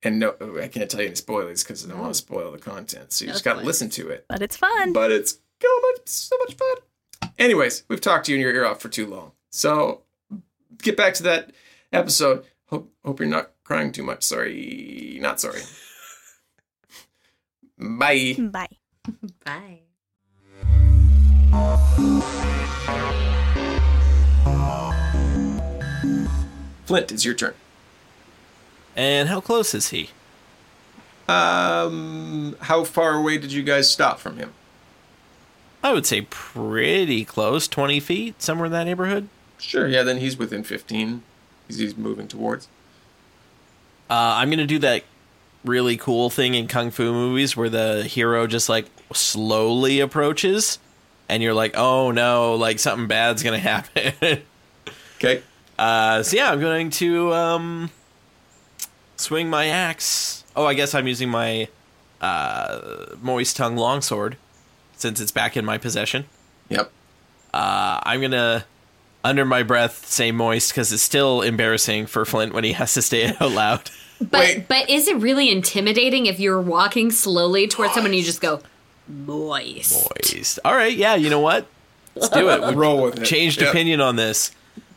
And no, I can't tell you any spoilers because I don't want to oh. spoil the content. So you No just got to spoilers. listen to it. But it's fun. But it's so much, so much fun. Anyways, we've talked to you in your ear off for too long. So get back to that episode. Hope, hope you're not crying too much. Sorry. Not sorry. *laughs* Bye. Bye. Bye. Flint, it's your turn. And how close is he? Um, how far away did you guys stop from him? I would say pretty close, 20 feet, somewhere in that neighborhood. Sure. Yeah, then he's within 15. He's, he's moving towards. Uh, I'm going to do that really cool thing in kung fu movies where the hero just like slowly approaches and you're like, oh no, like something bad's going *laughs* to happen. Okay. Uh, so yeah, I'm going to um, swing my axe. Oh, I guess I'm using my uh, moist tongue longsword since it's back in my possession. Yep. Uh, I'm gonna, under my breath, say moist because it's still embarrassing for Flint when he has to say it out loud. *laughs* But Wait. but is it really intimidating if you're walking slowly towards someone and you just go moist? Moist. All right, yeah. You know what? Let's do it. *laughs* We Roll with it. changed Yep. opinion on this.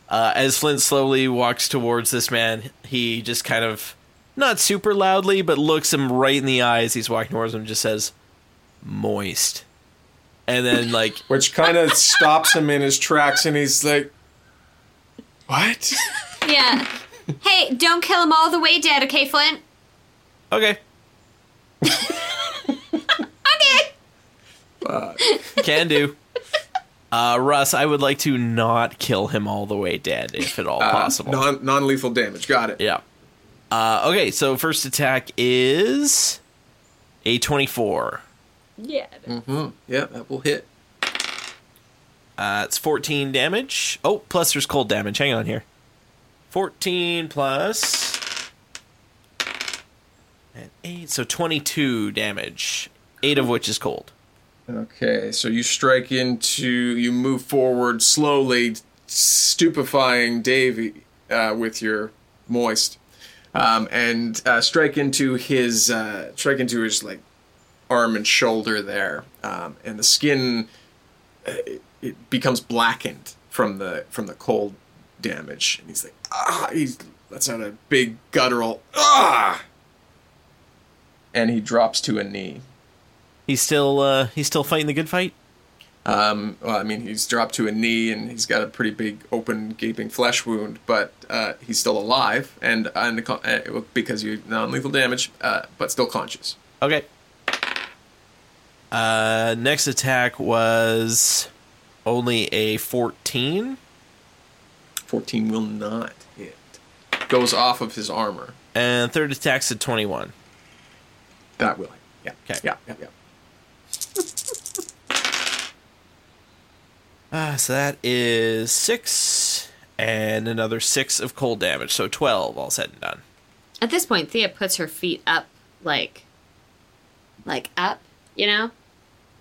Uh, as Flint slowly walks towards this man, he just kind of, not super loudly, but looks him right in the eyes. He's walking towards him, and just says, "Moist," and then *laughs* like, Which kind of stops him in his tracks, and he's like, "What?" Yeah. hey, don't kill him all the way dead, okay, Flint? okay, *laughs* Okay. Fuck. can do. Uh, Russ, I would like to not kill him all the way dead, if at all possible. Non non lethal damage. Got it. Yeah. Uh, okay, so first attack is a 24. Yeah. Mm-hmm. Yeah, that will hit. Uh, it's 14 damage. Oh, plus there's cold damage. Hang on here. 14 plus. And 8, so 22 damage. 8 of which is cold. Okay, so you strike into, you move forward slowly, stupefying Davy uh, with your moist, um, and uh, strike into his, uh, strike into his like arm and shoulder there, um, and the skin uh, it, it becomes blackened from the from the cold damage, and he's like, ah, he lets out a big guttural ah, and he drops to a knee. He's still uh he's still fighting the good fight. Um, well, I mean, he's dropped to a knee and he's got a pretty big, open, gaping flesh wound, but uh, he's still alive and, and uh, because you non-lethal damage, uh, but still conscious. Okay. Uh next attack was only a 14. 14 will not hit. Goes off of his armor. And third attack's at 21. That will hit. Yeah. Okay. Yeah, yeah, yeah. Uh, *laughs* so that is six and another six of cold damage. So 12 all said and done. At this point, Thea puts her feet up, like, like up, you know,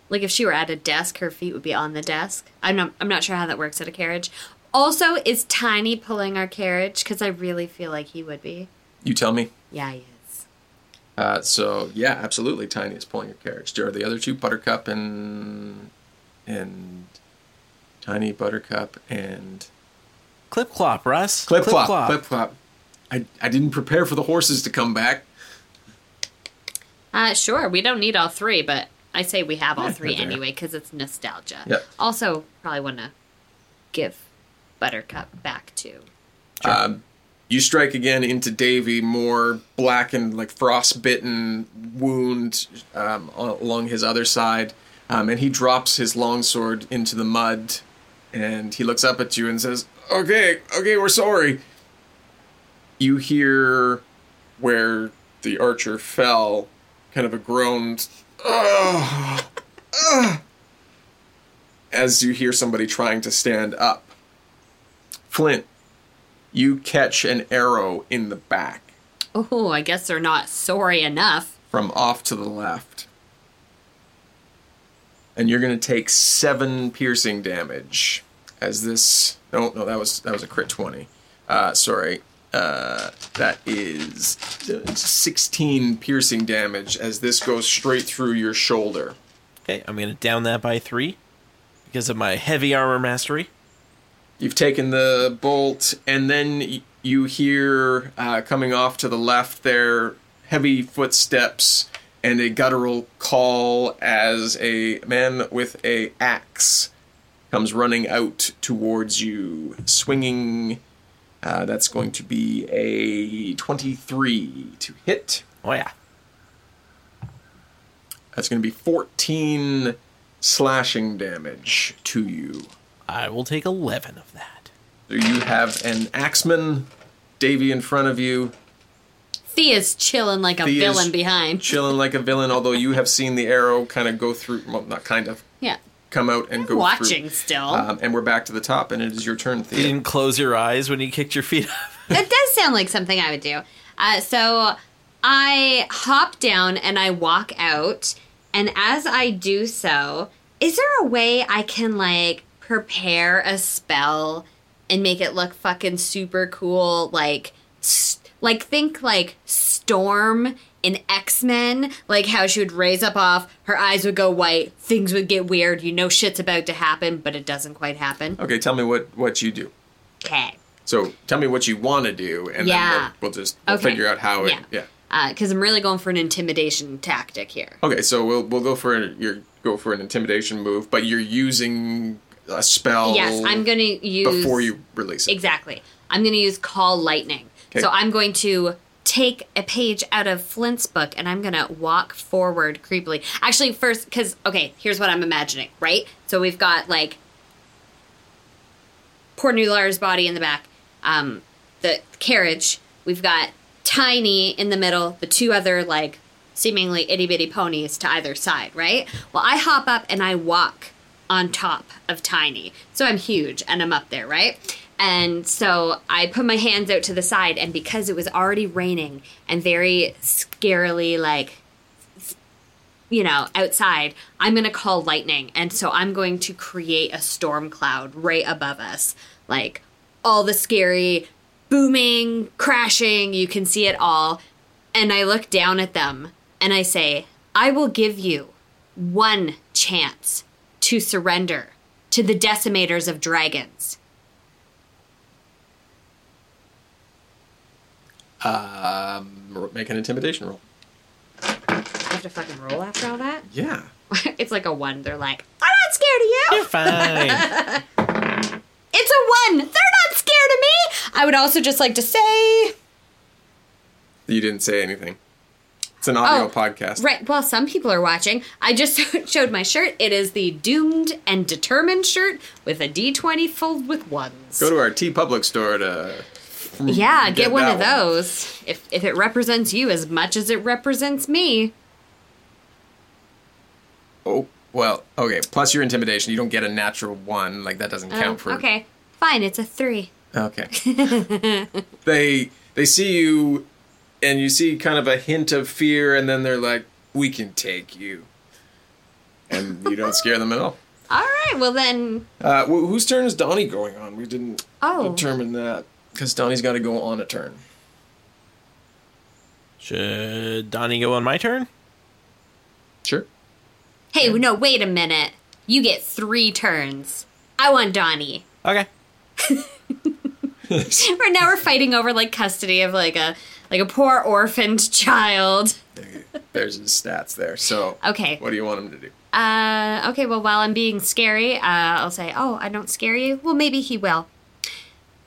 like if she were at a desk, her feet would be on the desk. I'm not, I'm not sure how that works at a carriage. Also, is Tiny pulling our carriage? Because I really feel like he would be. You tell me. Yeah, he is. Uh, so yeah, absolutely. Tiny is pulling your carriage. There are the other two, Buttercup and and Tiny Buttercup and Clip clop, Russ. Clip Clop. Clip Clop. I I didn't prepare for the horses to come back. Uh, sure, we don't need all three, but I say we have all Yeah, three anyway because it's nostalgia. Yep. Also, probably want to give Buttercup back to. Um, you strike again into Davy, more blackened, like frostbitten wound um, along his other side, um, and he drops his longsword into the mud, and he looks up at you and says, "Okay, okay, we're sorry." You hear where the archer fell, kind of a groaned, "Ugh, ugh," as you hear somebody trying to stand up. Flint, you catch an arrow in the back Oh, I guess they're not sorry enough. from off to the left. And you're going to take 7 piercing damage as this No, no, that was that was a crit 20. Uh sorry. Uh that is 16 piercing damage as this goes straight through your shoulder. Okay, I'm going to down that by three because of my heavy armor mastery. You've taken the bolt, and then you hear uh, coming off to the left there heavy footsteps and a guttural call as a man with a axe comes running out towards you, swinging. Uh, that's going to be a 23 to hit. Oh, yeah. That's going to be 14 slashing damage to you. I will take 11 of that. So you have an axeman, Davy in front of you, Thea's chilling like a Thea's villain behind. chilling like a villain. Although you have seen the arrow kind of go through, well, not kind of, yeah. come out and go Watching through. still. Um, and we're back to the top, and it is your turn, Thea. You didn't close your eyes when you kicked your feet up. *laughs* That does sound like something I would do. Uh, so I hop down and I walk out, and as I do so, is there a way I can like prepare a spell and make it look fucking super cool? Like, s- like think like Storm in X Men, like how she would raise up off, her eyes would go white, things would get weird. You know shit's about to happen, but it doesn't quite happen. Okay, tell me what what you do. Okay. So tell me what you want to do, and Yeah. then we'll, we'll just we'll Okay. figure out how it. Yeah. Yeah. Uh, because I'm really going for an intimidation tactic here. Okay, so we'll we'll go for an, your go for an intimidation move, but you're using a spell. yes, I'm going to use before you release it. exactly. I'm going to use call lightning. Okay. So I'm going to take a page out of Flint's book and I'm going to walk forward creepily. Actually, first, because okay, here's what I'm imagining. Right. So we've got like poor Nulara's body in the back, um, the carriage. We've got Tiny in the middle, the two other like seemingly itty bitty ponies to either side, right? Well, I hop up and I walk on top of Tiny. So I'm huge and I'm up there, right? And so I put my hands out to the side, and because it was already raining and very scarily like you know, outside, I'm going to call lightning. And so I'm going to create a storm cloud right above us. Like all the scary booming, crashing, you can see it all. And I look down at them and I say, I will give you one chance to surrender to the decimators of dragons. Um, make an intimidation roll. I have to fucking roll after all that? Yeah. *laughs* it's like a one. They're like, I'm not scared of you. You're fine. *laughs* It's a one. They're not scared of me. I would also just like to say You didn't say anything. It's an audio Oh, podcast. Right. Well, some people are watching. I just *laughs* showed my shirt. It is the doomed and determined shirt with a D20 filled with ones. Go to our TeePublic store to. yeah, *laughs* get, get one of one. those. If if it represents you as much as it represents me. Oh, well, okay. Plus your intimidation. You don't get a natural one. Like, that doesn't count oh, for. okay. Fine, it's a 3. Okay. *laughs* they they see you, and you see kind of a hint of fear, and then they're like, "We can take you," and you don't *laughs* scare them at all. All right. Well then, Uh, wh- whose turn is Donnie going on? We didn't Oh. determine that because Donnie's got to go on a turn. Should Donnie go on my turn? Sure. hey, no, wait a minute. You get 3 turns. I want Donnie. Okay. *laughs* Right now we're fighting over like custody of like a like a poor orphaned child. There's his stats there. So, Okay. what do you want him to do? Uh, okay, well, while I'm being scary, uh, I'll say, oh, I don't scare you? Well, maybe he will.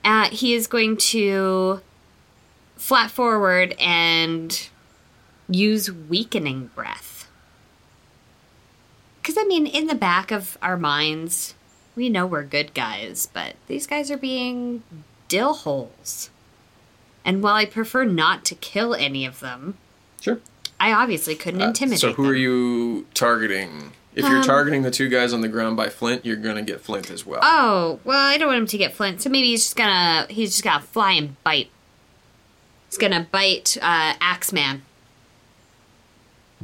Uh, he is going to flat forward and use weakening breath. Because, I mean, in the back of our minds, we know we're good guys, but these guys are being dill holes. And while I prefer not to kill any of them, Sure. I obviously couldn't Uh, intimidate so, who them. are you targeting? If Um, you're targeting the two guys on the ground by Flint, you're going to get Flint as well. Oh, well, I don't want him to get Flint, so maybe he's just gonna he's just gonna fly and bite. He's gonna bite uh, Axeman.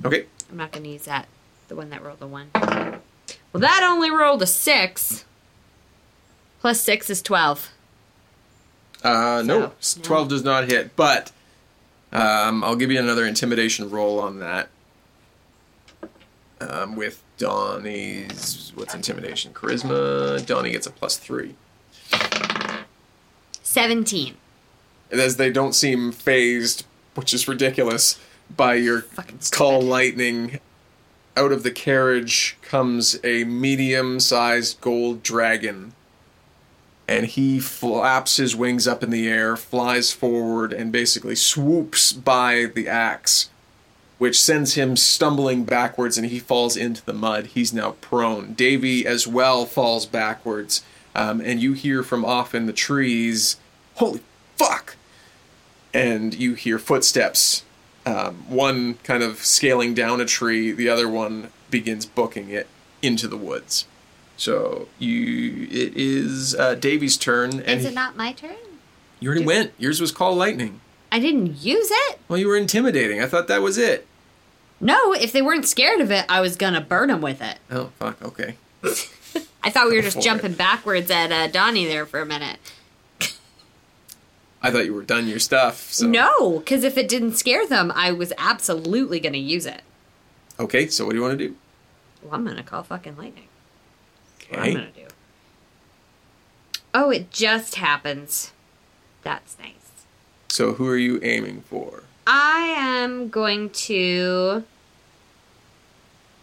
okay. I'm not gonna use that. The one that rolled a one. Well, that only rolled a six. Plus six is twelve. Uh, no, So, no. 12 does not hit, but um, I'll give you another intimidation roll on that. Um, with Donnie's, what's intimidation? Charisma. Donnie gets a plus three. Seventeen. And As they don't seem phased, which is ridiculous, by your call lightning. Out of the carriage comes a medium sized gold dragon. And he flaps his wings up in the air, flies forward, and basically swoops by the axe, which sends him stumbling backwards and he falls into the mud. He's now prone. Davy as well falls backwards, um, and you hear from off in the trees, Holy fuck! And you hear footsteps um, one kind of scaling down a tree, the other one begins booking it into the woods. So you, it is uh, Davy's turn, and Is it not my turn? you already went. Yours was call lightning. I didn't use it. Well, you were intimidating. I thought that was it. No, if they weren't scared of it, I was gonna burn them with it. Oh fuck. Okay. *laughs* I thought we were just for it. jumping backwards at uh, Donnie there for a minute. I thought you were done your stuff. So. No, because if it didn't scare them, I was absolutely going to use it. Okay. So what do you want to do? Well, I'm going to call fucking lightning. What I'm going to do. Oh, it just happens. That's nice. So who are you aiming for? I am going to.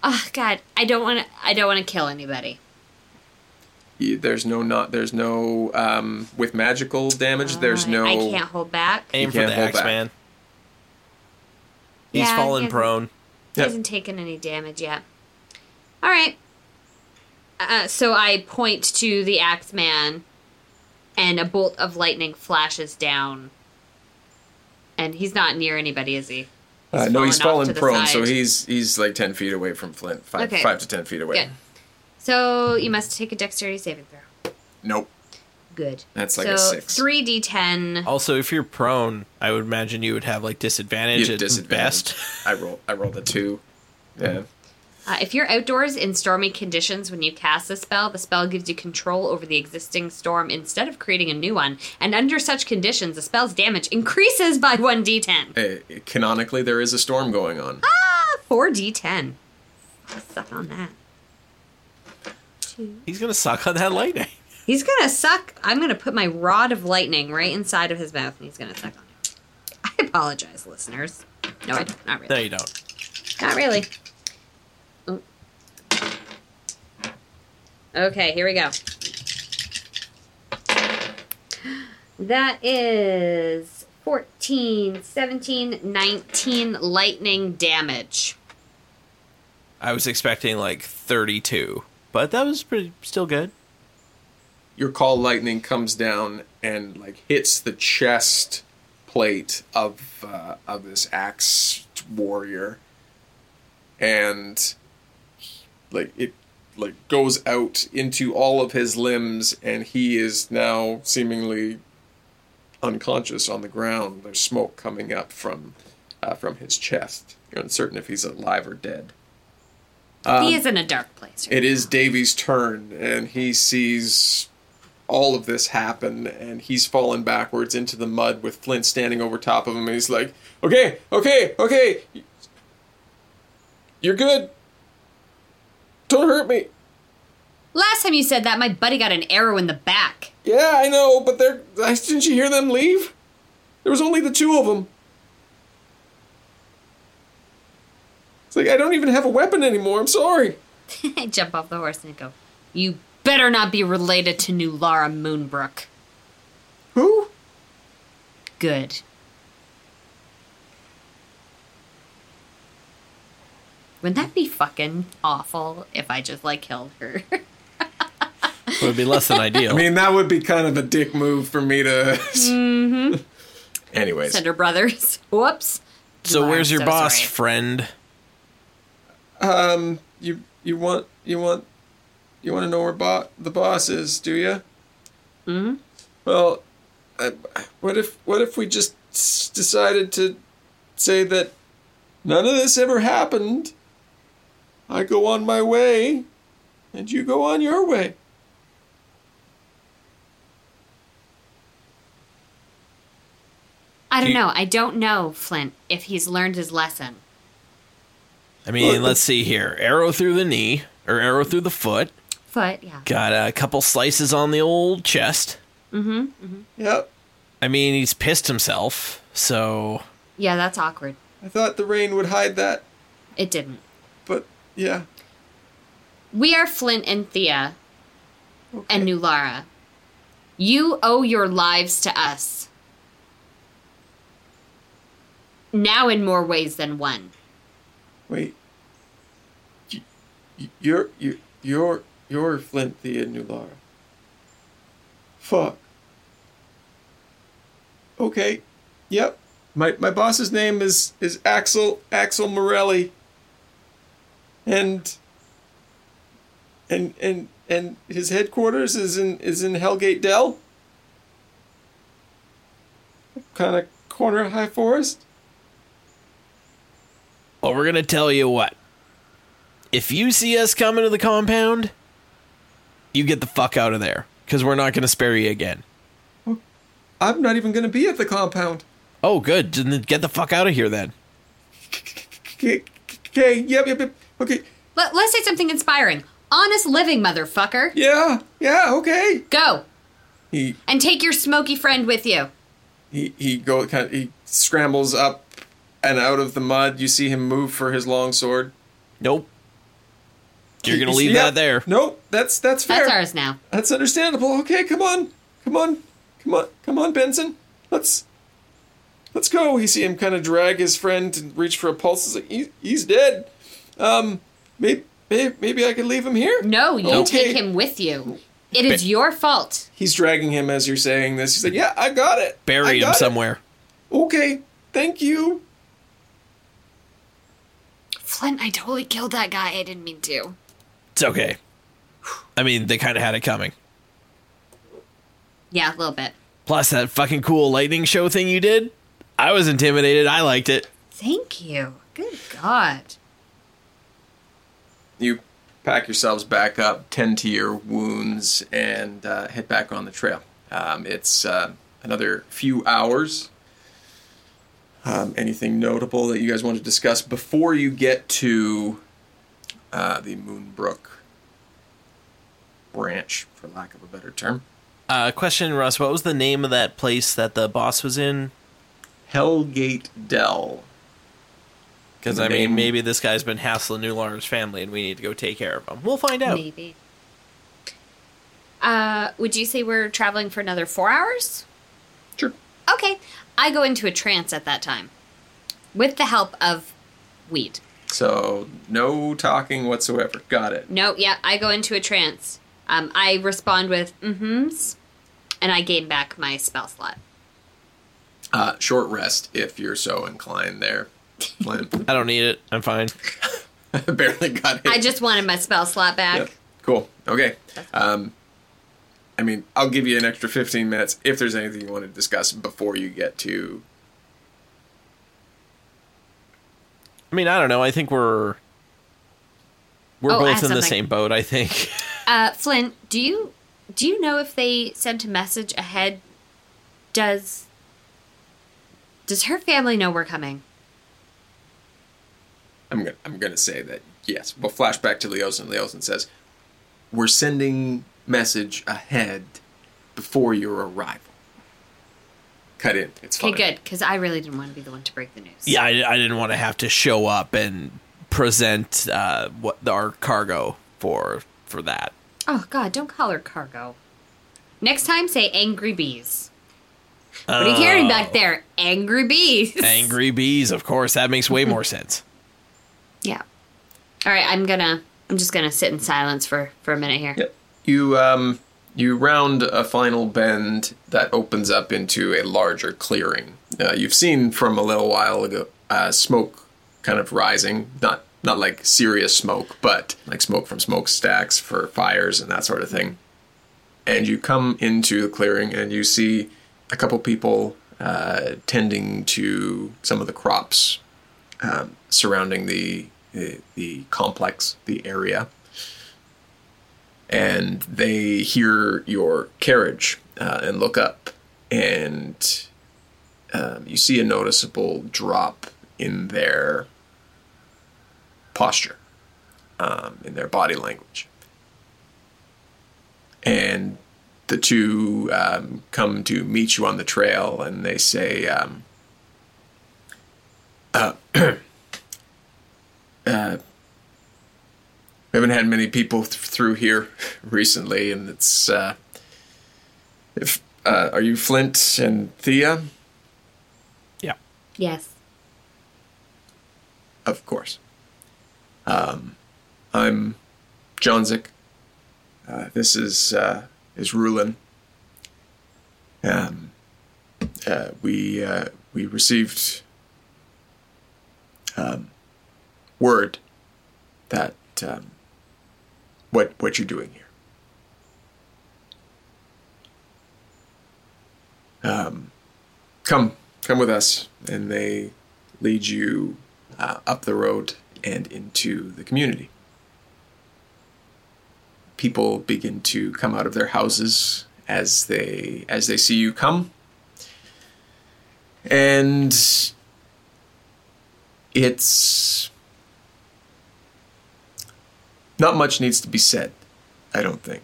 Oh God, I don't want to. I don't want to kill anybody. You- There's no not. There's no um, with magical damage. there's Uh, no. I can't hold back. Aim for the hold axe man. He's Yeah, fallen he prone. He Yep. hasn't taken any damage yet. All right. Uh, so I point to the axe man, and a bolt of lightning flashes down. And he's not near anybody, is he? Uh, no, he's off fallen to the prone, so he's he's like ten feet away from Flint. Five Okay. five to ten feet away. Good. So you must take a dexterity saving throw. Nope. Good. That's like so a six. Three d ten. Also, if you're prone, I would imagine you would have like disadvantage You at have disadvantage. best. *laughs* I roll. I rolled a two. Yeah. Uh, if you're outdoors in stormy conditions when you cast the spell, the spell gives you control over the existing storm instead of creating a new one. And under such conditions, the spell's damage increases by 1d10. Uh, canonically, there is a storm going on. Ah, 4d10. Suck on that. Two. He's gonna suck on that lightning. He's gonna suck. I'm gonna put my rod of lightning right inside of his mouth and he's gonna suck on it. I apologize, listeners. No, I don't. Not really. No, you don't. Not really. Okay, here we go. That is 14, 17, 19 lightning damage. I was expecting like 32, but that was pretty still good. Your call lightning comes down and like hits the chest plate of uh, of this axe warrior, and like it like goes out into all of his limbs, and he is now seemingly unconscious on the ground. There's smoke coming up from uh, from his chest. You're uncertain if he's alive or dead. he is in a dark place. right It is Davy's turn, and he sees all of this happen, and he's fallen backwards into the mud with Flint standing over top of him, and he's like, "Okay, okay, okay, you're good. Don't hurt me." Last time you said that, my buddy got an arrow in the back. Yeah, I know, but they're. Didn't you hear them leave? There was only the two of them. It's like I don't even have a weapon anymore. I'm sorry. I *laughs* jump off the horse and go, You better not be related to Nulara Moonbrook. Who? Good. Wouldn't that be fucking awful if I just like killed her? *laughs* It would be less than *laughs* ideal. I mean, that would be kind of a dick move for me to. *laughs* Mm-hmm. Anyways, Cinder Brothers. Whoops. so You are where's your so boss, sorry. friend? um, you you want you want you want to know where bo- the boss is, do you? Mhm. Well, I, what if what if we just s- decided to say that none of this ever happened? I go on my way, and you go on your way. I don't Do you- know. I don't know, Flint, if he's learned his lesson. I mean, let's see here. Arrow through the knee, or arrow through the foot. Foot, yeah. Got a couple slices on the old chest. Mm-hmm. Yep. I mean, he's pissed himself, so Yeah, that's awkward. I thought the rain would hide that, It didn't. Yeah. We are Flint and Thea Okay. and Nulara. You owe your lives to us. Now in more ways than one. Wait. You're you you're you're Flint the and Nulara. Fuck. Okay. Yep. My my boss's name is is Axel Axel Morelli. And and and and his headquarters is in is in Hellgate Dell. Kind of corner of High Forest. well, we're gonna tell you what. If you see us coming to the compound, you get the fuck out of there, because we're not gonna spare you again. Oh, I'm not even going to be at the compound. Oh, good. Then get the fuck out of here then. *laughs* Okay, okay, yep, yep, yep. Okay, Let, let's say something inspiring. Honest living, motherfucker. yeah, yeah, okay. Go He and take your smoky friend with you. he he go kind of he scrambles up and out of the mud. You see him move for his long sword. Nope. You're gonna leave see- that there. Nope, that's that's fair. That's ours now. That's understandable. Okay, come on, come on, come on, come on, Benson. Let's let's go. You see him kind of drag his friend and reach for a pulse. He's like, he, he's dead. Um, maybe, maybe maybe I could leave him here. No, you Okay. take him with you. It is your fault. He's dragging him as you're saying this. He's like, yeah, I got it. I Bury him got it. somewhere. Okay, thank you. Flint, I totally killed that guy. I didn't mean to. It's okay. I mean, they kind of had it coming. Yeah, a little bit. Plus, that fucking cool lightning show thing you did. I was intimidated. I liked it. Thank you. Good God. You pack yourselves back up, tend to your wounds, and uh, head back on the trail. Um, it's uh, another few hours. Um, anything notable that you guys want to discuss before you get to uh, the Moonbrook branch, for lack of a better term? Uh, question, Russ. What was the name of that place that the boss was in? Hellgate Dell. Because I mean, maybe this guy's been hassling Nulara's family, and we need to go take care of him. We'll find out. Maybe. Uh, would you say we're traveling for another four hours? Sure. Okay. I go into a trance at that time with the help of weed. So no talking whatsoever. Got it. No, yeah, I go into a trance. Um, I respond with mm-hmms, and I gain back my spell slot. Uh, short rest if you're so inclined. There, Flynn. I don't need it. I'm fine. *laughs* barely got it. I just wanted my spell slot back. Yep. Cool. Okay. Um, I mean, I'll give you an extra 15 minutes if there's anything you want to discuss before you get to. I mean, I don't know. I think we're we're Oh, both have in the same boat. I think. *laughs* Uh, Flint, do you do you know if they sent a message ahead? Does does her family know we're coming? I'm gonna, I'm gonna say that yes. We'll flash back to Leosin. Leosin says, "We're sending message ahead before your arrival." Cut in. It's Okay, good, because I really didn't want to be the one to break the news. Yeah, I, I didn't want to have to show up and present uh, what our cargo for for that. Oh God, don't call her cargo. Next time, say angry bees. What are you carrying back there? Angry bees. Angry bees, of course. That makes way *laughs* more sense. All right, I'm gonna. I'm just gonna sit in silence for for a minute here. Yep. You um you round a final bend that opens up into a larger clearing. Uh, you've seen from a little while ago uh, smoke kind of rising, not not like serious smoke, but like smoke from smokestacks for fires and that sort of thing. And you come into the clearing and you see a couple people uh, tending to some of the crops um, surrounding the, the complex, the area and they hear your carriage uh, and look up, and um, you see a noticeable drop in their posture, um, in their body language. And the two um, come to meet you on the trail, and they say, um, uh, *clears throat* uh, we haven't had many people th- through here *laughs* recently, and it's. Uh, if uh, are you Flint and Thea? Yeah. Yes. Of course. Um, I'm Johnzik. Uh, this is uh, is Rulin. Um, uh, we uh, we received um, word that um, what what you're doing here. Um, come come with us, and they lead you uh, up the road and into the community. People begin to come out of their houses as they as they see you come, and it's not much needs to be said. I don't think.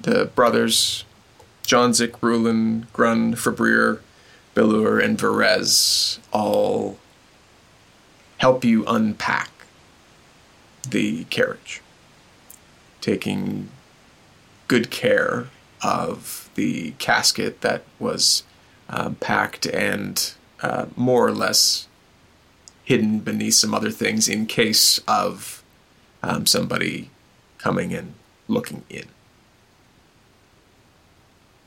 The brothers, Johnzik, Rulin, Grun, Fabrier, Billur, and Verez all help you unpack the carriage, taking good care of the casket that was um, packed and uh, more or less hidden beneath some other things in case of um, somebody coming and looking in.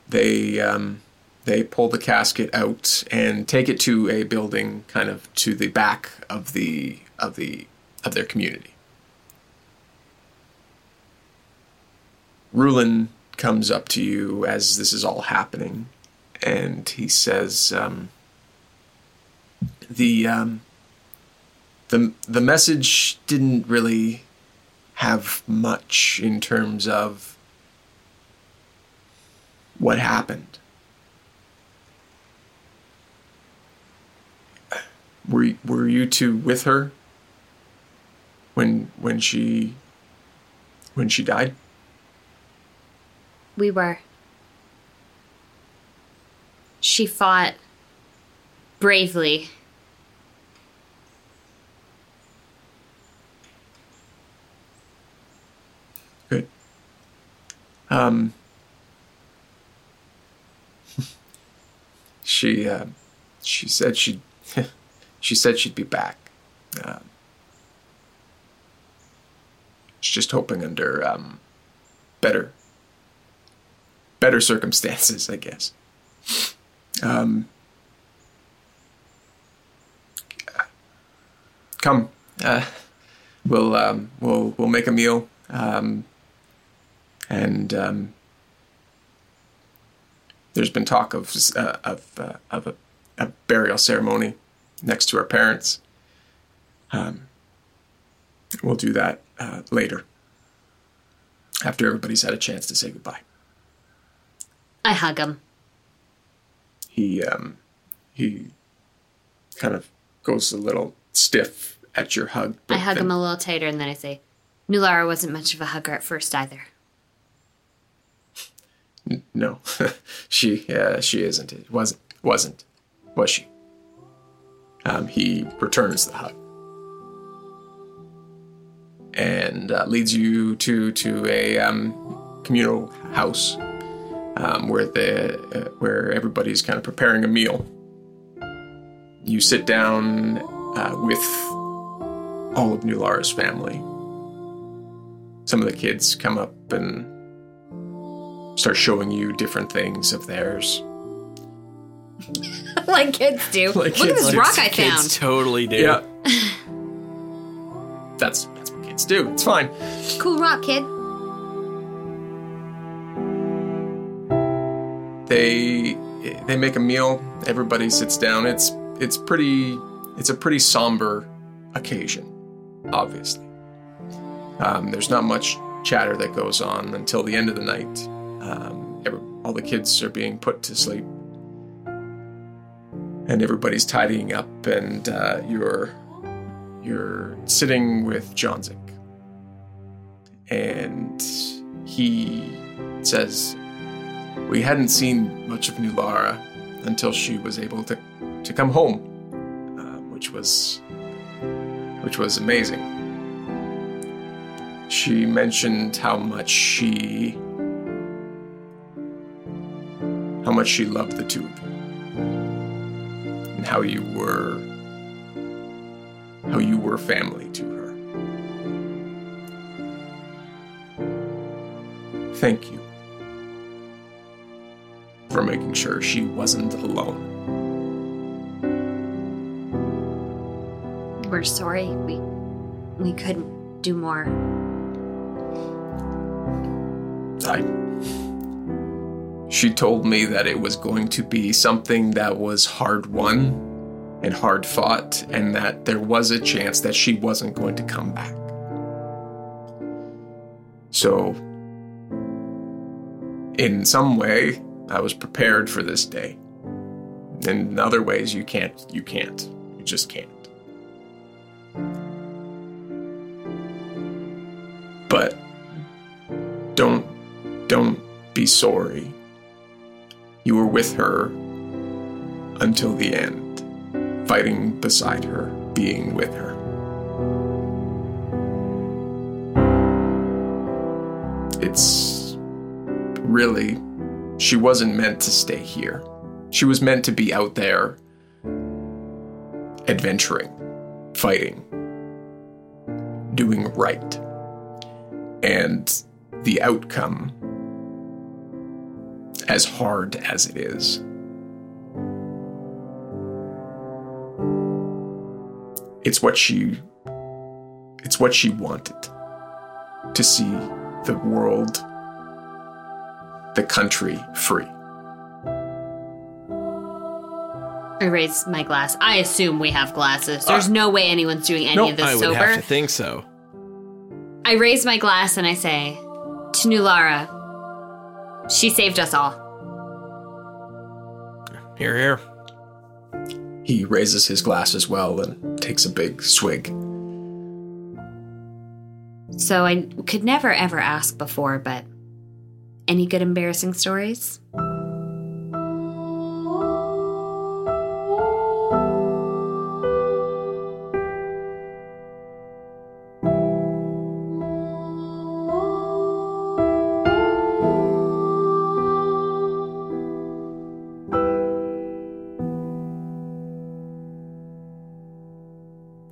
They um, they pull the casket out and take it to a building kind of to the back of the of the of their community. Rulin comes up to you as this is all happening, and he says, um, "the um, the the message didn't really have much in terms of what happened." were were you two with her when when she when she died? We were. She fought bravely. Good. Um. *laughs* she uh, she said she *laughs* she said she'd be back. Uh, she's just hoping under um, better better circumstances, I guess. Um, come, uh, we'll um, we'll we'll make a meal, um, and um, there's been talk of uh, of uh, of a, a, burial ceremony next to our parents. Um, we'll do that uh, later after everybody's had a chance to say goodbye. I hug him. He um, he kind of goes a little stiff at your hug. I hug then, him a little tighter, and then I say, "Nulara wasn't much of a hugger at first either." No, *laughs* she uh, she isn't. It wasn't wasn't was she? Um, he returns the hug and uh, leads you to to a um, communal house um, where the uh, where everybody's kind of preparing a meal. You sit down uh, with all of Nulara's family. Some of the kids come up and start showing you different things of theirs. *laughs* like kids do. Like Look kids, at this rock I found. Kids totally do. Yeah. that's that's what kids do. It's fine. Cool rock, kid. They they make a meal. Everybody sits down. It's it's pretty. It's a pretty somber occasion, obviously. Um, there's not much chatter that goes on until the end of the night. Um, every, all the kids are being put to sleep, and everybody's tidying up, and uh, you're you're sitting with Johnzik, and he says, "We hadn't seen much of Nulara until she was able to to come home, uh, which was which was amazing." She mentioned how much she how much she loved the two of you and how you were how you were family to her. Thank you for making sure she wasn't alone. We're sorry. We we couldn't do more. I she told me that it was going to be something that was hard won and hard fought, and that there was a chance that she wasn't going to come back. So, in some way, I was prepared for this day. In other ways, you can't. You can't. You just can't. But don't don't be sorry you were with her until the end, fighting beside her, being with her. It's really, she wasn't meant to stay here. She was meant to be out there adventuring, fighting, doing right. And the outcome as hard as it is. It's what she it's what she wanted to see the world the country free. I raise my glass. I assume we have glasses. There's uh, no way anyone's doing any of this I sober. I would have to think so. I raise my glass and I say, to Nulara, she saved us all. Here, here. He raises his glass as well and takes a big swig. So I could never ever ask before, but any good embarrassing stories?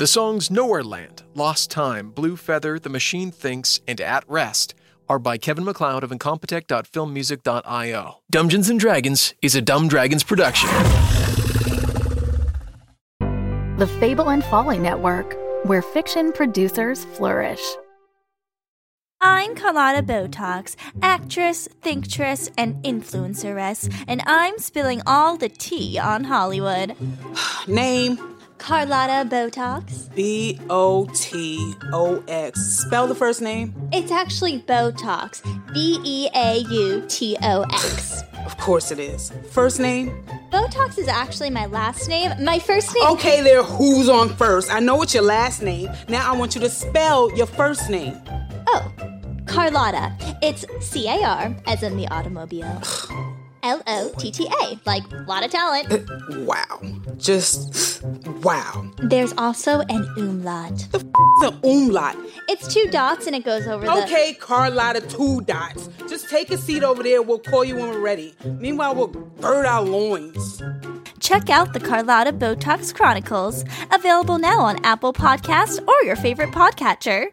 The songs Nowhere Land, Lost Time, Blue Feather, The Machine Thinks, and At Rest are by Kevin MacLeod of Incompetech.filmmusic.io. Dungeons and Dragons is a Dumb Dragons production. The Fable and Folly Network, where fiction producers flourish. I'm Carlotta Botox, actress, thinktress, and influenceress, and I'm spilling all the tea on Hollywood. *sighs* Name Carlotta Botox. B O T O X. Spell the first name. It's actually Beautox. B E A U T O X. Of course it is. First name? Botox is actually my last name. My first name. Okay, there. Who's on first? I know it's your last name. Now I want you to spell your first name. Oh, Carlotta. It's C A R, as in the automobile. L O T T A, like lot of talent. Uh, wow. Just wow. There's also an umlaut. The f- is an umlaut. It's two dots and it goes over the. Okay, Carlotta, two dots. Just take a seat over there. We'll call you when we're ready. Meanwhile, we'll bird our loins. Check out the Carlotta Botox Chronicles, available now on Apple Podcasts or your favorite podcatcher.